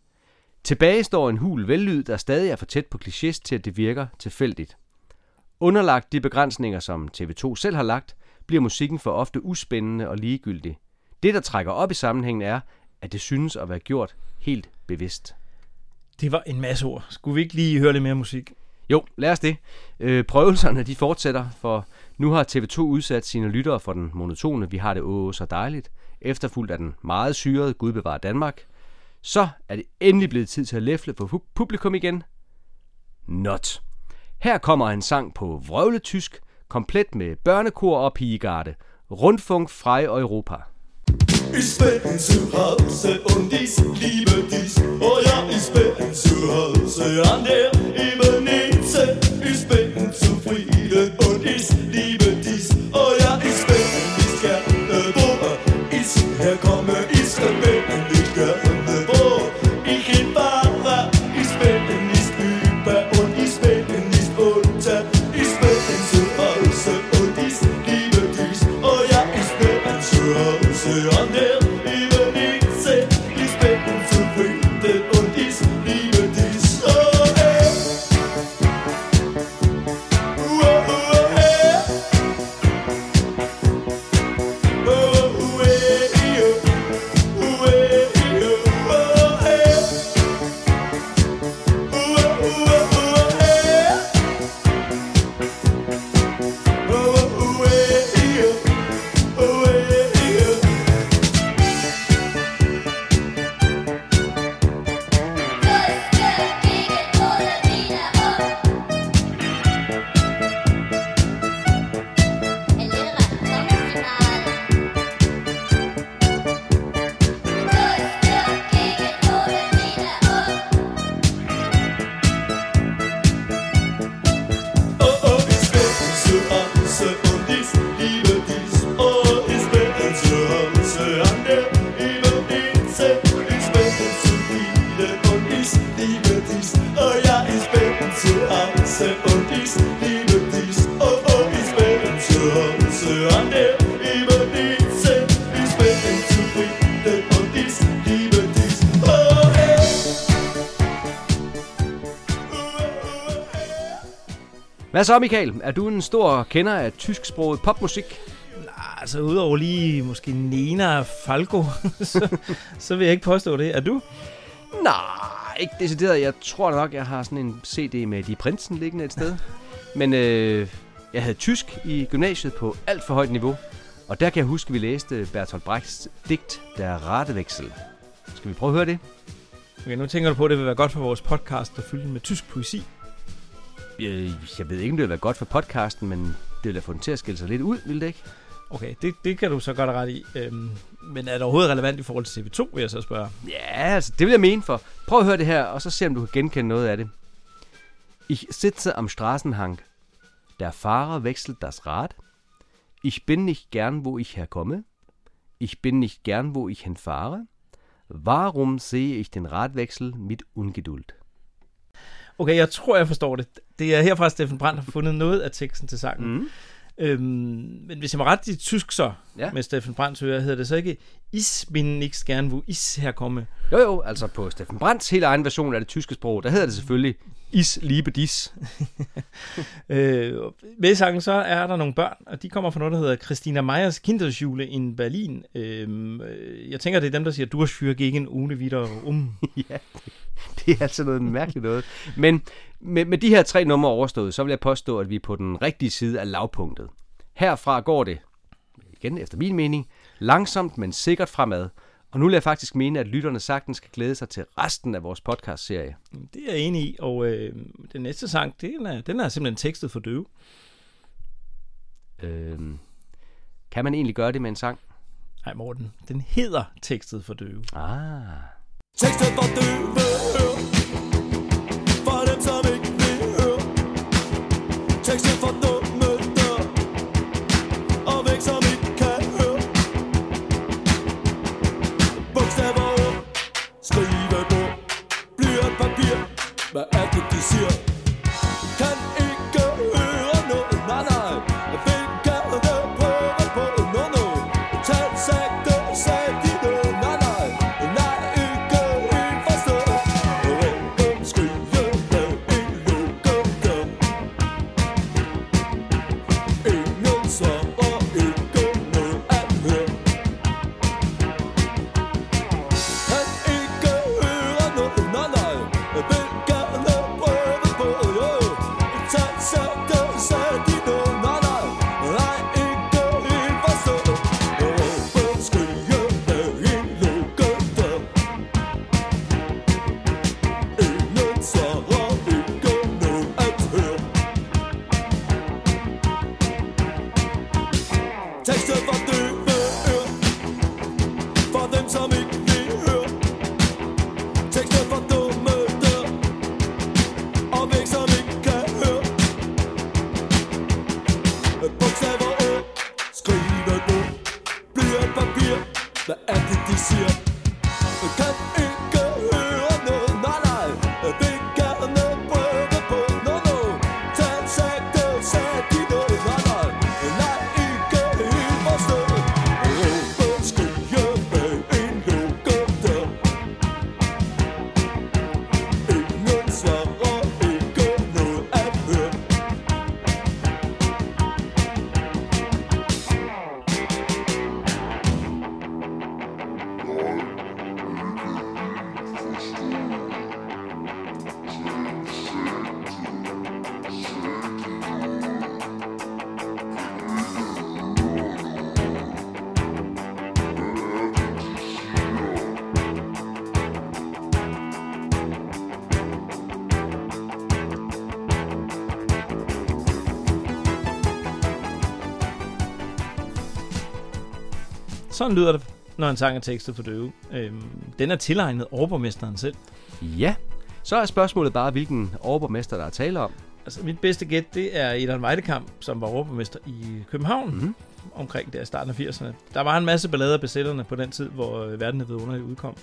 Tilbage står en hul vellyd, der stadig er for tæt på klichés til, at det virker tilfældigt. Underlagt de begrænsninger, som TV2 selv har lagt, bliver musikken for ofte uspændende og ligegyldig. Det, der trækker op i sammenhængen, er, at det synes at være gjort helt bevidst. Det var en masse ord. Skulle vi ikke lige høre lidt mere musik? Jo, lad os det. Øh, prøvelserne de fortsætter, for nu har TV2 udsat sine lyttere for den monotone Vi har det åh så dejligt, efterfulgt af den meget syrede Gud bevarer Danmark. Så er det endelig blevet tid til at læfle på publikum igen. Not. Her kommer en sang på vrøvletysk, komplet med børnekor og pigegarde. Rundfunk fra Europa. Ich bin zu Hause und ich liebe dich. Oh ja, ich bin zu Hause an der Hvad så, Michael? Er du en stor kender af tysksproget popmusik? Altså, udover lige måske Nena Falco, [laughs] så, så vil jeg ikke påstå det. Er du? Nej, ikke decideret. Jeg tror nok, jeg har sådan en CD med De Prinsen liggende et sted. Men øh, jeg havde tysk i gymnasiet på alt for højt niveau. Og der kan jeg huske, at vi læste Bertolt Brechts digt Der Rateveksel. Skal vi prøve at høre det? Okay, nu tænker du på, at det vil være godt for vores podcast at fylde med tysk poesi. Øh, Jeg ved ikke, om det vil være godt for podcasten, men det vil da få den til at skille sig lidt ud, vil det ikke? Okay, det, det kan du så godt ret i. Øhm, men er det overhovedet relevant i forhold til TV2, vil jeg så spørge? Ja, altså, det vil jeg mene for. Prøv at høre det her, og så se, om du kan genkende noget af det. Ich sitze am Straßenhang. Der Fahrer wechselt das Rad. Ich bin nicht gern, wo ich herkomme. Ich bin nicht gern, wo ich hinfahre. Warum sehe ich den Radwechsel mit Ungeduld? Okay, jeg tror, jeg forstår det. Det er herfra, Steffen Brandt har fundet noget af teksten til sangen. Mm. Øhm, men hvis jeg må rette i tysk så, Ja. med Steffen Brandt øre, hedder det så ikke Is bin nicht gern, wo is herkomme. Jo jo, altså på Steffen Brandts helt egen version af det tyske sprog, der hedder det selvfølgelig Is liebe dis. [laughs] Øh, med i sangen så er der nogle børn, og de kommer fra noget, der hedder Christina Meyers Kinderschule in Berlin. Øhm, øh, jeg tænker, det er dem, der siger, du har gegen ohne wieder um. [laughs] ja, det er altså noget mærkeligt noget. Men med, med de her tre numre overstået, så vil jeg påstå, at vi er på den rigtige side af lavpunktet. Herfra går det, igen efter min mening, langsomt, men sikkert fremad. Og nu vil jeg faktisk mene, at lytterne sagtens skal glæde sig til resten af vores podcast-serie. Det er jeg enig i, og øh, den næste sang, den er, den er simpelthen tekstet for døve. Øhm, kan man egentlig gøre det med en sang? Nej, Morten, den hedder tekstet for døve. Ah. Tekstet for døve For dem som ikke vil høre Tekstet for dumme Hvad er det Sådan lyder det, når en sang er tekstet for døve. Øhm, den er tilegnet overborgmesteren selv. Ja, så er spørgsmålet bare, hvilken overborgmester, der er tale om. Altså, mit bedste gæt, det er Edon Weidekamp, som var overborgmester i København mm-hmm. omkring der starten af 80'erne. Der var en masse ballader af besætterne på den tid, hvor øh, Verden er vidunderligt udkom.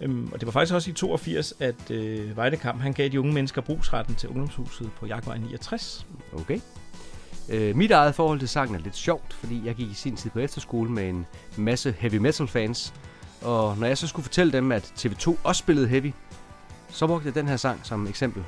Øhm, og det var faktisk også i 82, at øh, Weidekamp han gav de unge mennesker brugsretten til ungdomshuset på Jagtvej 69. Okay. Øh, mit eget forhold til sangen er lidt sjovt, fordi jeg gik i sin tid på efterskole med en masse heavy metal fans. Og når jeg så skulle fortælle dem, at TV2 også spillede heavy, så brugte jeg den her sang som eksempel.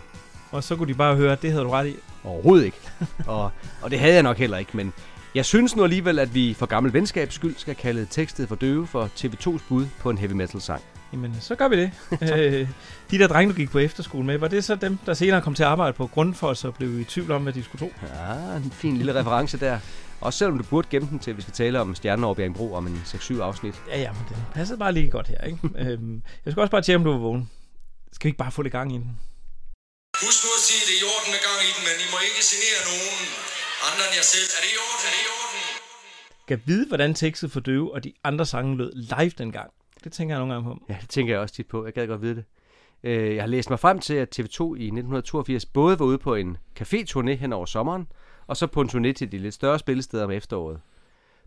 Og så kunne de bare høre, at det havde du ret i. Overhovedet ikke. [laughs] og, og det havde jeg nok heller ikke, men jeg synes nu alligevel, at vi for gammel venskabs skyld skal kalde tekstet for døve for TV2's bud på en heavy metal sang. Jamen, så gør vi det. [laughs] øh, de der drenge, du gik på efterskole med, var det så dem, der senere kom til at arbejde på Grundfos og blev i tvivl om, hvad de skulle tro? Ja, en fin lille reference der. Også selvom du burde gemme den til, at vi skal tale om Stjernen over Bjergbro om en 6-7 afsnit. Ja, ja, men det passede bare lige godt her, ikke? [laughs] øhm, jeg skal også bare tjekke, om du var vågen. Skal vi ikke bare få det gang i den? Husk nu at sige, at det er i orden med gang i den, men I må ikke genere nogen andre end jer selv. Er det i orden? Er det i orden? Kan vide, hvordan tekstet for døve og de andre sange lød live dengang. Det tænker jeg nogle gange på. Ja, det tænker jeg også tit på. Jeg gad godt vide det. Øh, jeg har læst mig frem til, at TV2 i 1982 både var ude på en caféturné hen over sommeren, og så på en turné til de lidt større spillesteder om efteråret.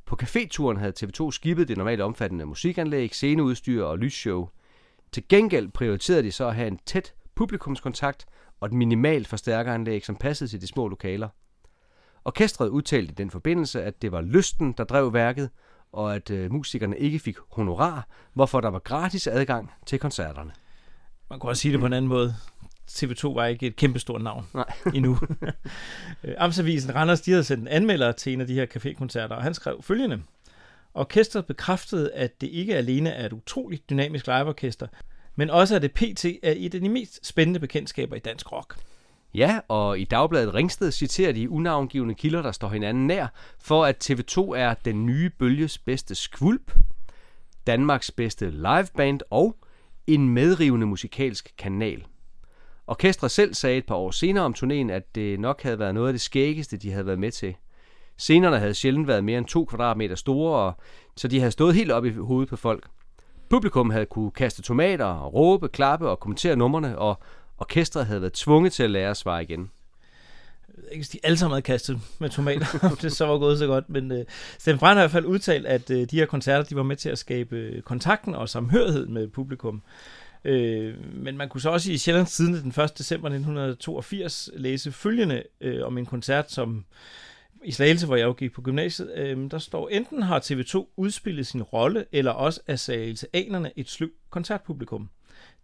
På caféturen havde TV2 skibet det normalt omfattende musikanlæg, sceneudstyr og lysshow. Til gengæld prioriterede de så at have en tæt publikumskontakt og et minimalt forstærkeranlæg, som passede til de små lokaler. Orkestret udtalte i den forbindelse, at det var lysten, der drev værket, og at øh, musikerne ikke fik honorar, hvorfor der var gratis adgang til koncerterne. Man kunne også sige det på en anden måde. TV2 var ikke et kæmpestort navn Nej. [laughs] endnu. Øh, Amtsavisen Randers, de havde sendt en anmelder til en af de her cafékoncerter, og han skrev følgende. Orkestret bekræftede, at det ikke alene er et utroligt dynamisk liveorkester, men også at det PT er et af de mest spændende bekendtskaber i dansk rock. Ja, og i dagbladet Ringsted citerer de unavngivende kilder, der står hinanden nær, for at TV2 er den nye bølges bedste skvulp. Danmarks bedste liveband og en medrivende musikalsk kanal. Orkestret selv sagde et par år senere om turnéen, at det nok havde været noget af det skæggeste, de havde været med til. Scenerne havde sjældent været mere end to kvadratmeter store, og, så de havde stået helt op i hovedet på folk. Publikum havde kunne kaste tomater, råbe, klappe og kommentere numrene, og orkestret havde været tvunget til at lære at svare igen. Jeg ved ikke, de alle sammen havde kastet med tomater, [laughs] om det så var gået så godt, men øh, Sten Brandt har i hvert fald udtalt, at øh, de her koncerter, de var med til at skabe øh, kontakten og samhørighed med publikum. Øh, men man kunne så også i Sjællands siden den 1. december 1982 læse følgende øh, om en koncert, som i Slagelse, hvor jeg jo gik på gymnasiet, øh, der står, enten har TV2 udspillet sin rolle, eller også er Slagelseanerne et sløv koncertpublikum.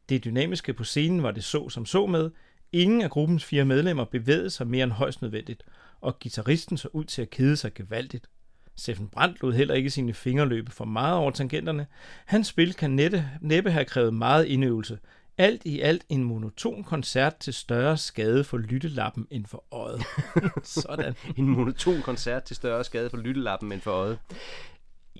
Det dynamiske på scenen var det så som så med. Ingen af gruppens fire medlemmer bevægede sig mere end højst nødvendigt, og gitarristen så ud til at kede sig gevaldigt. Steffen Brandt lod heller ikke sine fingre løbe for meget over tangenterne. Hans spil kan nette, næppe have krævet meget indøvelse. Alt i alt en monoton koncert til større skade for lyttelappen end for øjet. [laughs] Sådan. En monoton koncert til større skade for lyttelappen end for øjet.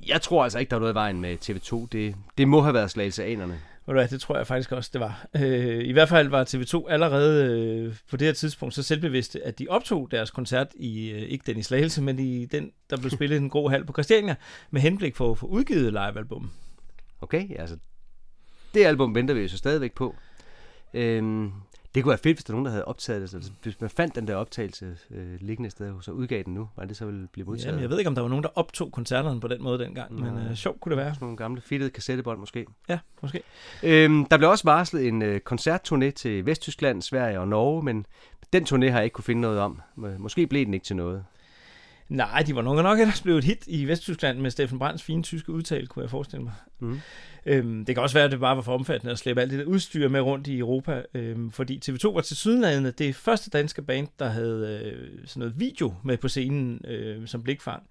Jeg tror altså ikke, der er noget i vejen med TV2. Det, det må have været slagelseanerne. Ved du hvad, det tror jeg faktisk også, det var. Øh, I hvert fald var TV2 allerede øh, på det her tidspunkt så selvbevidste, at de optog deres koncert i, øh, ikke den i Slagelse, men i den, der blev spillet i den grå hal på Christiania, med henblik for at få udgivet livealbum. Okay, altså det album venter vi jo så stadigvæk på. Øhm, det kunne være fedt, hvis der er nogen, der havde optaget det. Altså, hvis man fandt den der optagelse øh, liggende sted, og så udgav den nu, var det så ville blive modtaget? Jamen, jeg ved ikke, om der var nogen, der optog koncerterne på den måde dengang, men Nej. øh, sjovt kunne det være. Sådan nogle gamle fittede kassettebånd måske. Ja, måske. Øhm, der blev også varslet en øh, koncertturné til Vesttyskland, Sverige og Norge, men den turné har jeg ikke kunne finde noget om. Må- Måske blev den ikke til noget. Nej, de var nok nok ellers blevet et hit i Vesttyskland med Steffen Brands fine tyske udtale, kunne jeg forestille mig. Mm. Øhm, det kan også være, at det bare var for omfattende at slæbe alt det der udstyr med rundt i Europa, øhm, fordi TV2 var til sydenlandet det første danske band, der havde øh, sådan noget video med på scenen øh, som blikfang.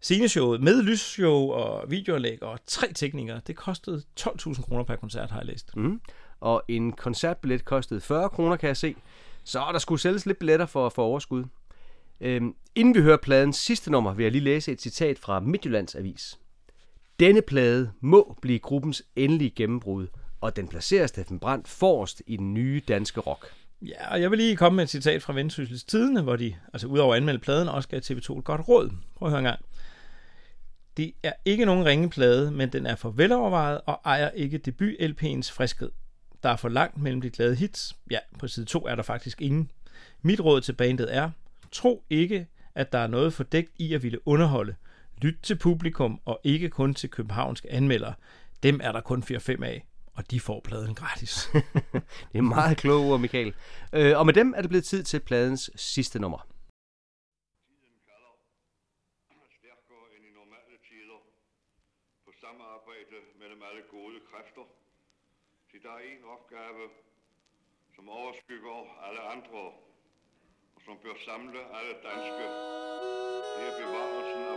Sceneshowet med lysshow og videoanlæg og tre teknikere, det kostede 12.000 kroner per koncert, har jeg læst. Mm. Og en koncertbillet kostede 40 kroner, kan jeg se. Så der skulle sælges lidt billetter for, for overskud. Øhm, inden vi hører pladens sidste nummer, vil jeg lige læse et citat fra Midtjyllands Avis. Denne plade må blive gruppens endelige gennembrud, og den placerer Steffen Brandt forrest i den nye danske rock. Ja, og jeg vil lige komme med et citat fra Vendsyssels Tidene, hvor de, altså udover at anmelde pladen, også gav TV2 et godt råd. Prøv at høre en gang. Det er ikke nogen ringeplade, men den er for velovervejet og ejer ikke debut-LP'ens friskhed. Der er for langt mellem de glade hits. Ja, på side 2 er der faktisk ingen. Mit råd til bandet er, tro ikke, at der er noget fordækt i at ville underholde. Lyt til publikum og ikke kun til københavnske anmeldere. Dem er der kun 4-5 af, og de får pladen gratis. [laughs] Det er meget kloge ord, Michael. Øh, og med dem er det blevet tid til pladens sidste nummer. stærkere end i normale tider på samarbejde mellem alle gode kræfter. Så der er en opgave, som overskygger alle andre, som bør samle alle danske. Det er bevarelsen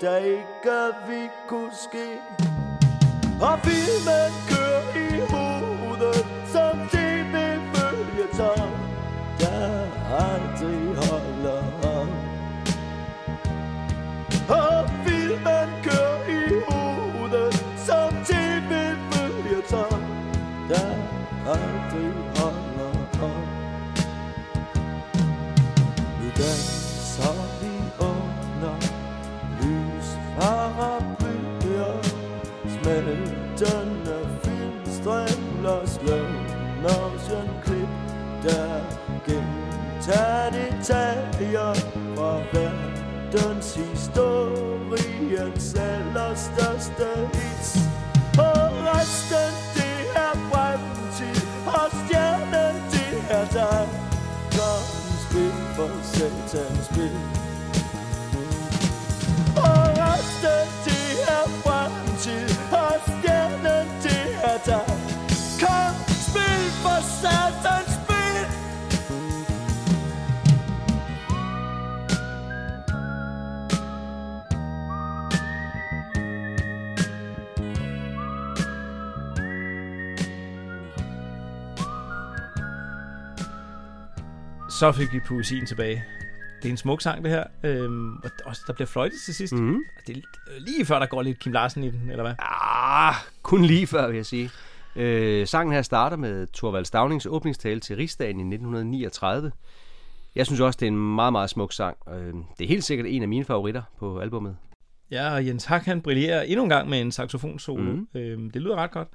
Der ikke vi kunne ske Så fik vi poesien tilbage. Det er en smuk sang, det her. Øhm, og også, der bliver fløjtet til sidst. Mhm. Og Det er øh, lige før, der går lidt Kim Larsen i den, eller hvad? Ah, kun lige før, vil jeg sige. Øh, sangen her starter med Thorvald Stavnings åbningstale til Rigsdagen i 1939. Jeg synes også, det er en meget, meget smuk sang. Øh, det er helt sikkert en af mine favoritter på albummet. Ja, og Jens Hak, han brillerer endnu en gang med en saxofonsolo. Mm. Øhm, det lyder ret godt.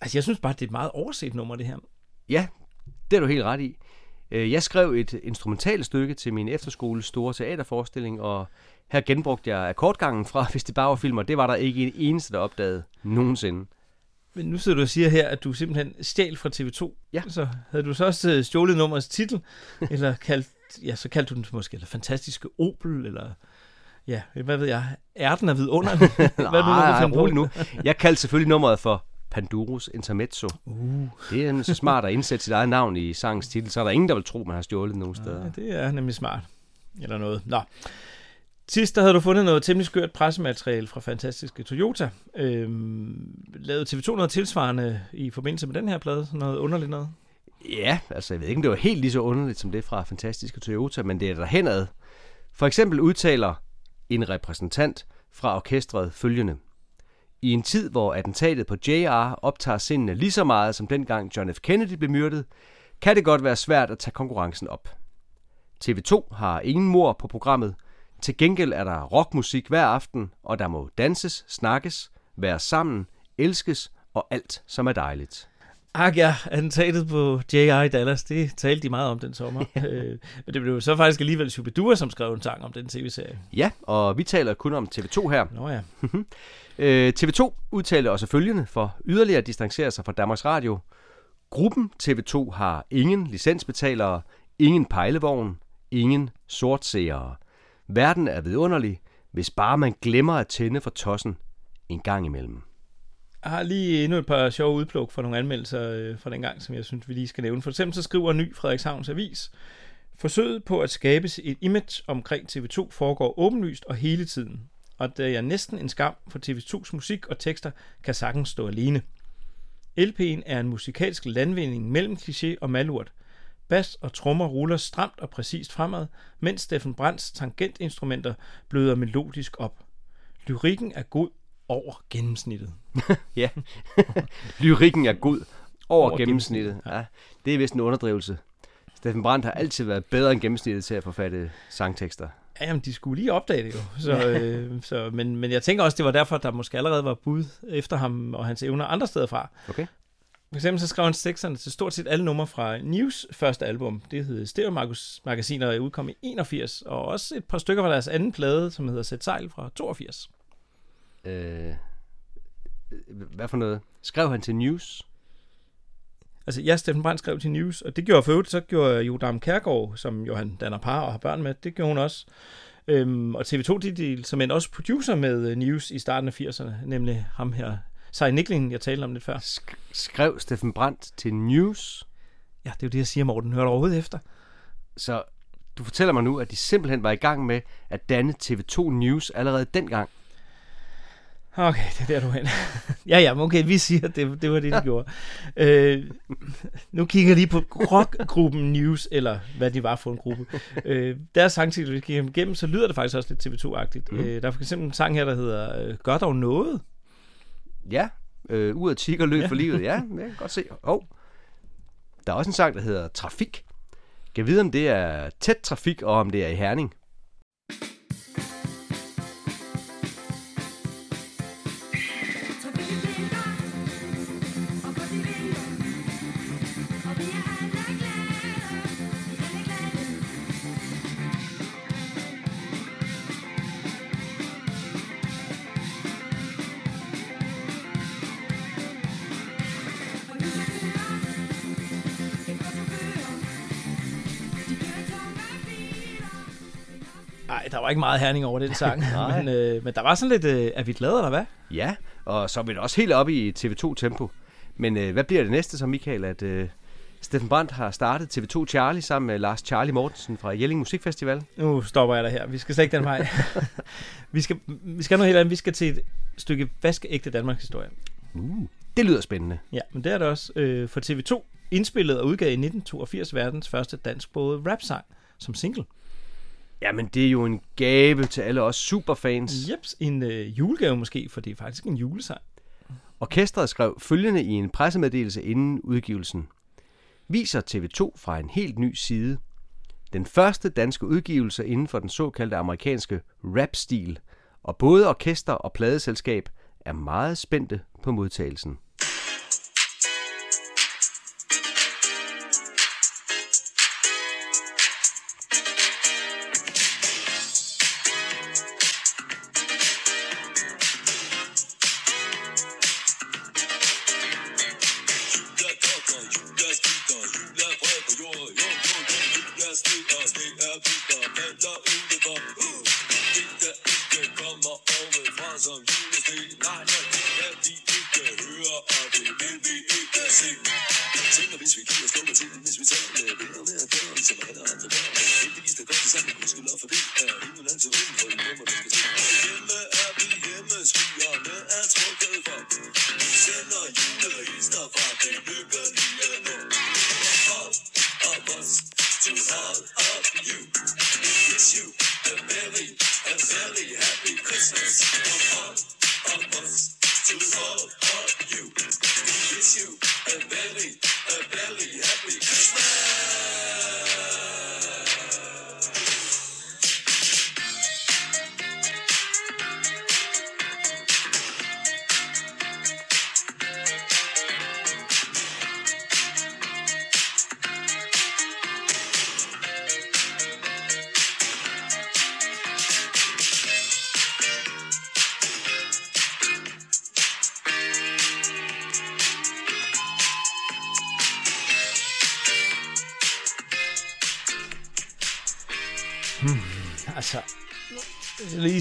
Altså, jeg synes bare, det er et meget overset nummer, det her. Ja, det er du helt ret i. Øh, Jeg skrev et instrumentalt stykke til min efterskoles store teaterforestilling, og her genbrugte jeg akkordgangen fra [laughs] Hvis det bare var filmer. Det var der ikke en eneste, der opdagede nogensinde. Men nu sidder du og siger her, at du simpelthen stjal fra TV2. Ja. Så havde du så også øh, stjålet nummerets titel, [laughs] eller kaldt, ja, så kaldte du den måske, eller Fantastiske Opel, eller ja, hvad ved jeg, Ærten er vidunderlig. [laughs] hvad er Nej, finde på? rolig nu. Jeg kaldte selvfølgelig nummeret for Panduros Intermezzo. Uh. Det er så smart at indsætte sit eget navn i sangens titel, så er der ingen, der vil tro, man har stjålet nogen steder. Ja, det er nemlig smart. Eller noget. Nå. Sidst der havde du fundet noget temmelig skørt pressemateriale fra Fantastiske Toyota. Øhm, lavede TV2 noget tilsvarende i forbindelse med den her plade? Sådan noget underligt noget? Ja, altså jeg ved ikke, om det var helt lige så underligt som det fra Fantastiske Toyota, men det er der henad. For eksempel udtaler en repræsentant fra orkestret følgende. I en tid, hvor attentatet på JR optager sindene lige så meget som dengang John F. Kennedy blev myrdet, kan det godt være svært at tage konkurrencen op. TV2 har ingen mor på programmet. Til gengæld er der rockmusik hver aften, og der må danses, snakkes, være sammen, elskes og alt, som er dejligt. Ak ja, attentatet på J.I. Dallas, det talte de meget om den sommer. [laughs] øh, men det blev så faktisk alligevel Shubidua, som skrev en sang om den tv-serie. Ja, og vi taler kun om TV2 her. Nå ja. [laughs] Øh, TV2 udtalte også følgende for yderligere at distancere sig fra Danmarks Radio. Gruppen TV2 har ingen licensbetalere, ingen pejlevogn, ingen sortseere. Verden er vidunderlig, hvis bare man glemmer at tænde for tossen en gang imellem. Jeg har lige endnu et par sjove udpluk for nogle anmeldelser øh, fra den gang, som jeg synes, vi lige skal nævne. For eksempel så skriver Ny Frederikshavns Avis, Forsøget på at skabe et image omkring TV2 foregår åbenlyst og hele tiden, og det er næsten en skam, for TV2's musik og tekster kan sagtens stå alene. LP'en er en musikalsk landvinding mellem kliché og malurt. Bas og trommer ruller stramt og præcist fremad, mens Steffen Brands tangentinstrumenter bløder melodisk op. Lyrikken er god over gennemsnittet. [laughs] ja, lyrikken er god over, Over over gennemsnittet. Ja, det er vist en underdrivelse. Steffen Brandt har altid været bedre end gennemsnittet til at forfatte sangtekster. Ja, jamen, de skulle lige opdage det jo. Så, Ja. øh, så, men, men jeg tænker også, det var derfor, der måske allerede var bud efter ham og hans evner andre steder fra. Okay. For eksempel så skrev han teksterne til stort set alle numre fra News første album. Det hed Stereo Magasin og udkom i 81. Og også et par stykker fra deres anden plade, som hedder Sæt Sejl fra 82. Øh, hvad for noget? Skrev han til News? Altså, ja, Steffen Brandt skrev til News, og det gjorde for øvrigt, så gjorde Jodam Kærgaard, som jo han danner par og har børn med, det gjorde hun også. Øhm, og TV2, de, de som en også producer med øh, News i starten af 80'erne, nemlig ham her, Sej Nikling, jeg talte om lidt før. Sk- skrev Steffen Brandt til News? Ja, det er jo det, jeg siger, Morten. Hører du overhovedet efter? Så du fortæller mig nu, at de simpelthen var i gang med at danne TV2 News allerede dengang. Okay, det er der, du er hen. [laughs] ja, ja, men okay, vi siger, at det, det var det, de gjorde. Øh, nu kigger jeg lige på rockgruppen News, eller hvad de var for en gruppe. Øh, deres sangtitel, vi kigger igennem, så lyder det faktisk også lidt TV2-agtigt. Mm. Øh, der er for eksempel en sang her, der hedder øh, Gør dog noget. Ja, øh, ud af tig og løb Ja. for livet. Ja, [laughs] jeg kan godt se. Oh. Der er også en sang, der hedder Trafik. Kan vide, om det er tæt trafik, og om det er i Herning. Nej, der var ikke meget herning over den sang. [laughs] Men, øh, men der var sådan lidt, øh, er vi glade, eller hvad? Ja, og så er vi da også helt oppe i TV2-tempo. Men øh, hvad bliver det næste så, Michael, at øh, Steffen Brandt har startet TV2 Charlie sammen med Lars Charlie Mortensen fra Jelling Musikfestival? Nu stopper jeg dig her. Vi skal slet ikke den vej. [laughs] vi, skal, vi skal noget helt andet. Vi skal til et stykke vaskeægte Danmarks historie. Uh, det lyder spændende. Ja, men det er det også. Øh, for TV2 indspillet og udgav i 1982 verdens første dansksprogede rap-sang som single. Jamen, det er jo en gave til alle os superfans. Jeps, en øh, julegave måske, for det er faktisk en julesang. Orkestret skrev følgende i en pressemeddelelse inden udgivelsen. Viser TV2 fra en helt ny side. Den første danske udgivelse inden for den såkaldte amerikanske rap-stil, og både orkester og pladeselskab er meget spændte på modtagelsen.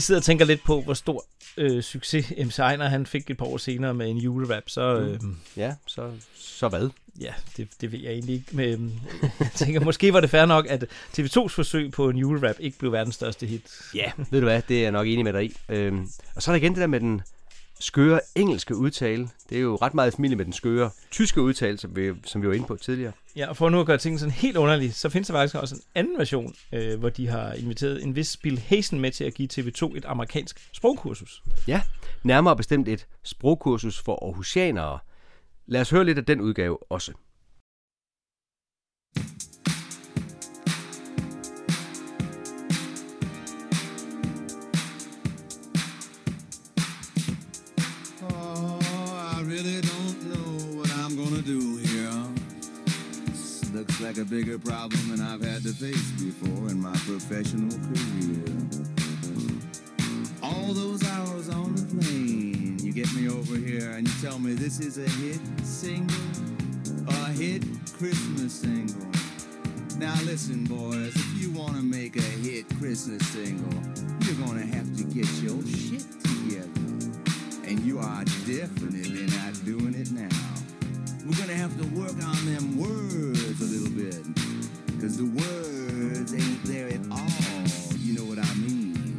Lige sidder og tænker lidt på, hvor stor øh, succes [laughs] MC Ejner han fik et par år senere med en julerap, så... Øh, Ja, så, så hvad? ja, det, det ved jeg egentlig ikke. Men, jeg tænker, måske var det fair nok, at TV2's forsøg på en julerap ikke blev verdens største hit. Ja, ved du hvad, det er jeg nok enig med dig i. Øhm, og så er der igen det der med den skøre engelske udtale. Det er jo ret meget i familie med den skøre tyske udtale, som vi, som vi var inde på tidligere. Ja, og for nu at gøre tingene sådan helt underligt, så findes der faktisk også en anden version, øh, hvor de har inviteret en vis Bill Hazen med til at give TV2 et amerikansk sprogkursus. Ja, nærmere bestemt et sprogkursus for Aarhusianere. Lad os høre lidt af den udgave også. Like a bigger problem than I've had to face before in my professional career. All those hours on the plane, you get me over here and you tell me this is a hit single, a hit Christmas single. Now listen, boys, if you want to make a hit Christmas single, you're gonna have to get your shit together. And you are definitely not doing it now. We're gonna have to work on them words a little bit. Cause the words ain't there at all. You know what I mean?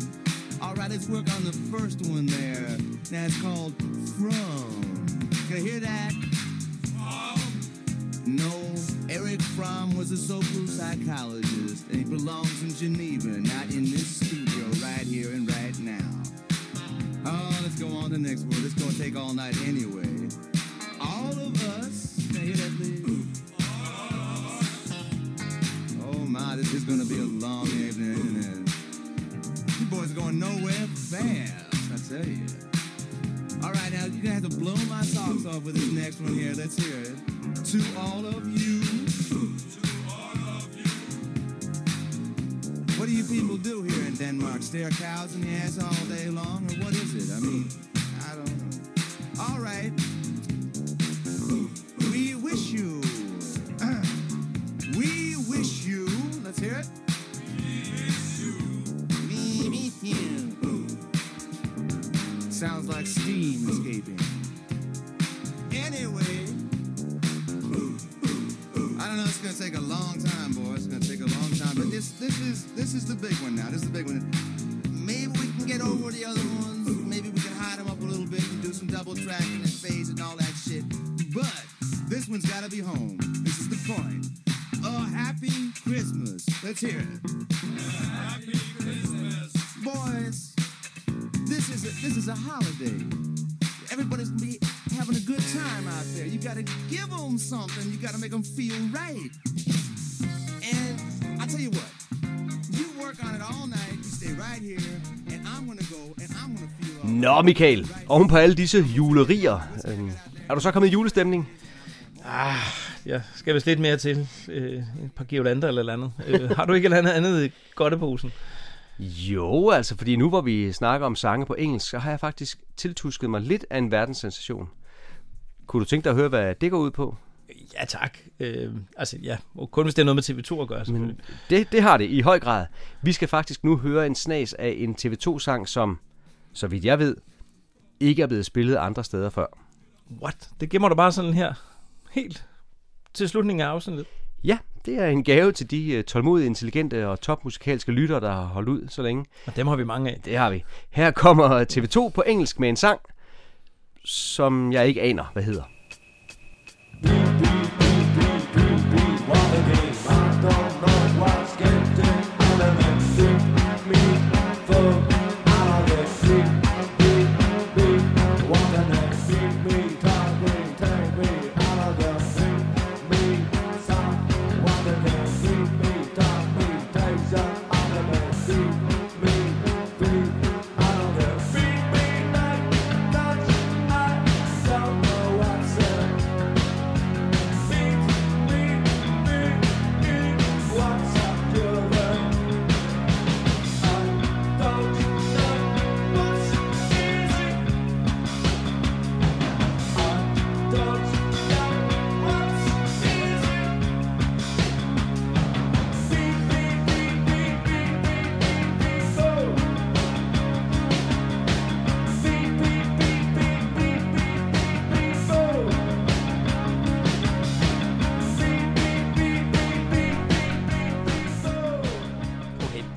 Alright, let's work on the first one there. Now it's called From. Can you hear that? From. No, Eric Fromm was a social psychologist, and he belongs in Geneva, not in this studio right here and right now. Oh, let's go on to the next word. It's gonna take all night anyway. Nå, Michael. Oven på alle disse julerier. Øh, er du så kommet i julestemning? Ah, jeg skal vist lidt mere til. Øh, et par Giolander eller eller andet. Øh, har du ikke et eller andet andet i godteposen? Jo, altså, fordi nu hvor vi snakker om sange på engelsk, så har jeg faktisk tiltusket mig lidt af en verdenssensation. Kunne du tænke dig at høre, hvad det går ud på? Ja, tak. Øh, altså, ja. Og kun hvis det er noget med TV2 at gøre, selvfølgelig. Men det, det har det i høj grad. Vi skal faktisk nu høre en snas af en TV2-sang, som, så vidt jeg ved, ikke er blevet spillet andre steder før. What? Det gemmer du bare sådan her. Helt til slutningen af afsnittet. Ja, det er en gave til de øh, tålmodige, intelligente og topmusikalske lyttere, der har holdt ud så længe. Og dem har vi mange af. Det har vi. Her kommer TV2 på engelsk med en sang, som jeg ikke aner, hvad hedder.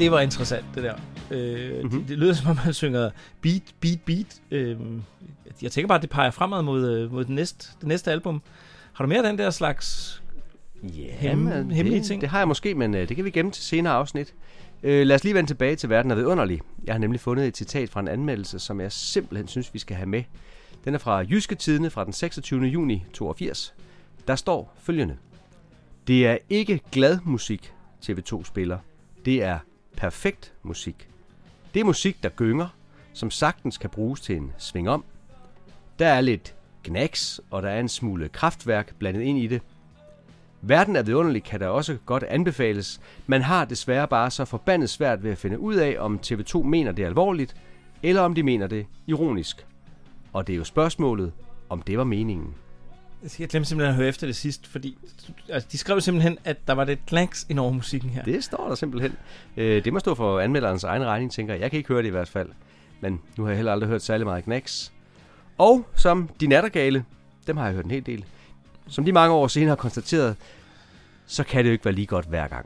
Det var interessant, det der. Øh, mm-hmm. det, det lyder som om, man synger beat, beat, beat. Øh, jeg tænker bare, at det peger fremad mod, øh, mod den næste, det næste album. Har du mere af den der slags hem, Jamen, hemmelige det, ting? Det har jeg måske, men øh, det kan vi gemme til senere afsnit. Øh, lad os lige vende tilbage til Verden er vidunderlig. Jeg har nemlig fundet et citat fra en anmeldelse, som jeg simpelthen synes, vi skal have med. Den er fra Jyske Tidene fra den 26. juni 82. Der står følgende. Det er ikke glad musik, TV2 spiller. Det er perfekt musik. Det er musik, der gynger, som sagtens kan bruges til en sving om. Der er lidt knacks, og der er en smule kraftværk blandet ind i det. Verden er vidunderlig kan der også godt anbefales. Man har desværre bare så forbandet svært ved at finde ud af, om TV2 mener det alvorligt, eller om de mener det ironisk. Og det er jo spørgsmålet, om det var meningen. Jeg glemte simpelthen at høre efter det sidst, fordi altså, de skrev simpelthen, at der var lidt knacks ind over musikken her. Det står der simpelthen. Øh, det må stå for anmelderens egen regning, tænker jeg. Jeg kan ikke høre det i hvert fald. Men nu har jeg heller aldrig hørt særlig meget knacks. Og som de nattergale, dem har jeg hørt en hel del. Som de mange år senere har konstateret, så kan det jo ikke være lige godt hver gang.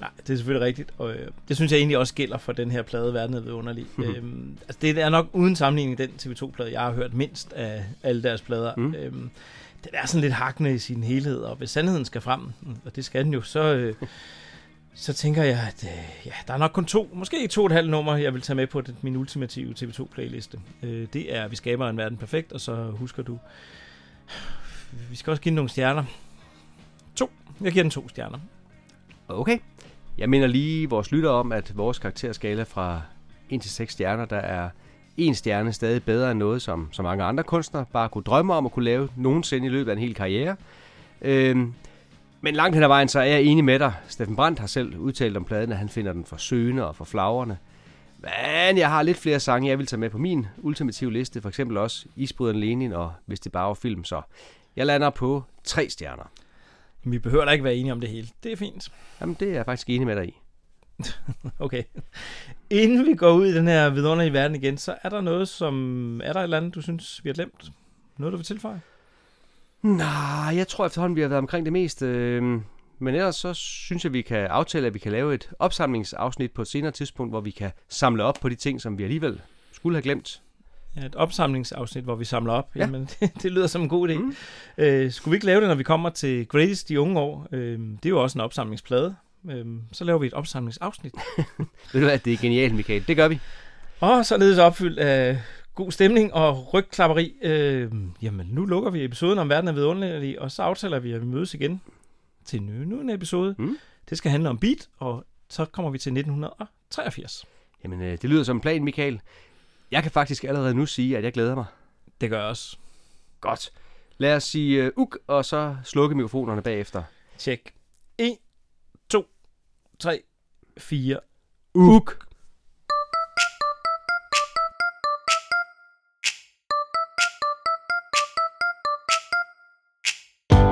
Nej, det er selvfølgelig rigtigt, og øh, det synes jeg egentlig også gælder for den her plade, Verden er vidunderlig. [laughs] øhm, altså det er nok uden sammenligning den TV2-plade, jeg har hørt mindst af alle deres plader. Mm. Øhm, den er sådan lidt hakkende i sin helhed, og hvis sandheden skal frem, mm, og det skal den jo, så, øh, så tænker jeg, at øh, ja, der er nok kun to, måske to og et halvt nummer, jeg vil tage med på den, min ultimative TV2-playliste. Øh, det er, Vi skaber en verden perfekt, og så husker du, vi skal også give den nogle stjerner. To. Jeg giver den to stjerner. Okay. Jeg minder lige vores lytter om, at vores karakterskala fra 1 til 6 stjerner, der er en stjerne stadig bedre end noget, som så mange andre kunstnere bare kunne drømme om at kunne lave nogensinde i løbet af en hel karriere. Øhm, men langt hen ad vejen, så er jeg enig med dig. Steffen Brandt har selv udtalt om pladen, at han finder den for søgende og for flagrende. Men jeg har lidt flere sange, jeg vil tage med på min ultimative liste. For eksempel også Isbryderen Lenin og Hvis det bare var film. Så jeg lander på tre stjerner. Vi behøver da ikke være enige om det hele. Det er fint. Jamen, det er jeg faktisk enig med dig i. [laughs] Okay. Inden vi går ud i den her vidunderlige verden igen, så er der noget, som... Er der et eller andet, du synes, vi har glemt? Noget, du vil tilføje? Nej, jeg tror efterhånden, vi har været omkring det meste. øh, Men ellers så synes jeg, vi kan aftale, at vi kan lave et opsamlingsafsnit på et senere tidspunkt, hvor vi kan samle op på de ting, som vi alligevel skulle have glemt. Ja, et opsamlingsafsnit, hvor vi samler op. Ja. Jamen, [laughs] det, det lyder som en god idé. Mm. Øh, skulle vi ikke lave det, når vi kommer til Greatest de unge år? Øh, det er jo også en opsamlingsplade. Øh, så laver vi et opsamlingsafsnit. [laughs] Ved du hvad, det er genialt, Michael. Det gør vi. Og således opfyldt af god stemning og rygklapperi. Øh, jamen, nu lukker vi episoden om verden er vidunderlig, og så aftaler vi, at vi mødes igen til en ny, ny en episode. Mm. Det skal handle om beat, og så kommer vi til 1983. Jamen, øh, det lyder som en plan, Michael. Jeg kan faktisk allerede nu sige, at jeg glæder mig. Det gør jeg også. Godt. Lad os sige uh, uk, og så slukke mikrofonerne bagefter. Tjek. 1, 2, 3, 4. Uk.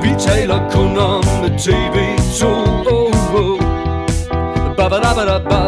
Vi taler kun om TV2 oh, oh. Babadabadabab. De er gode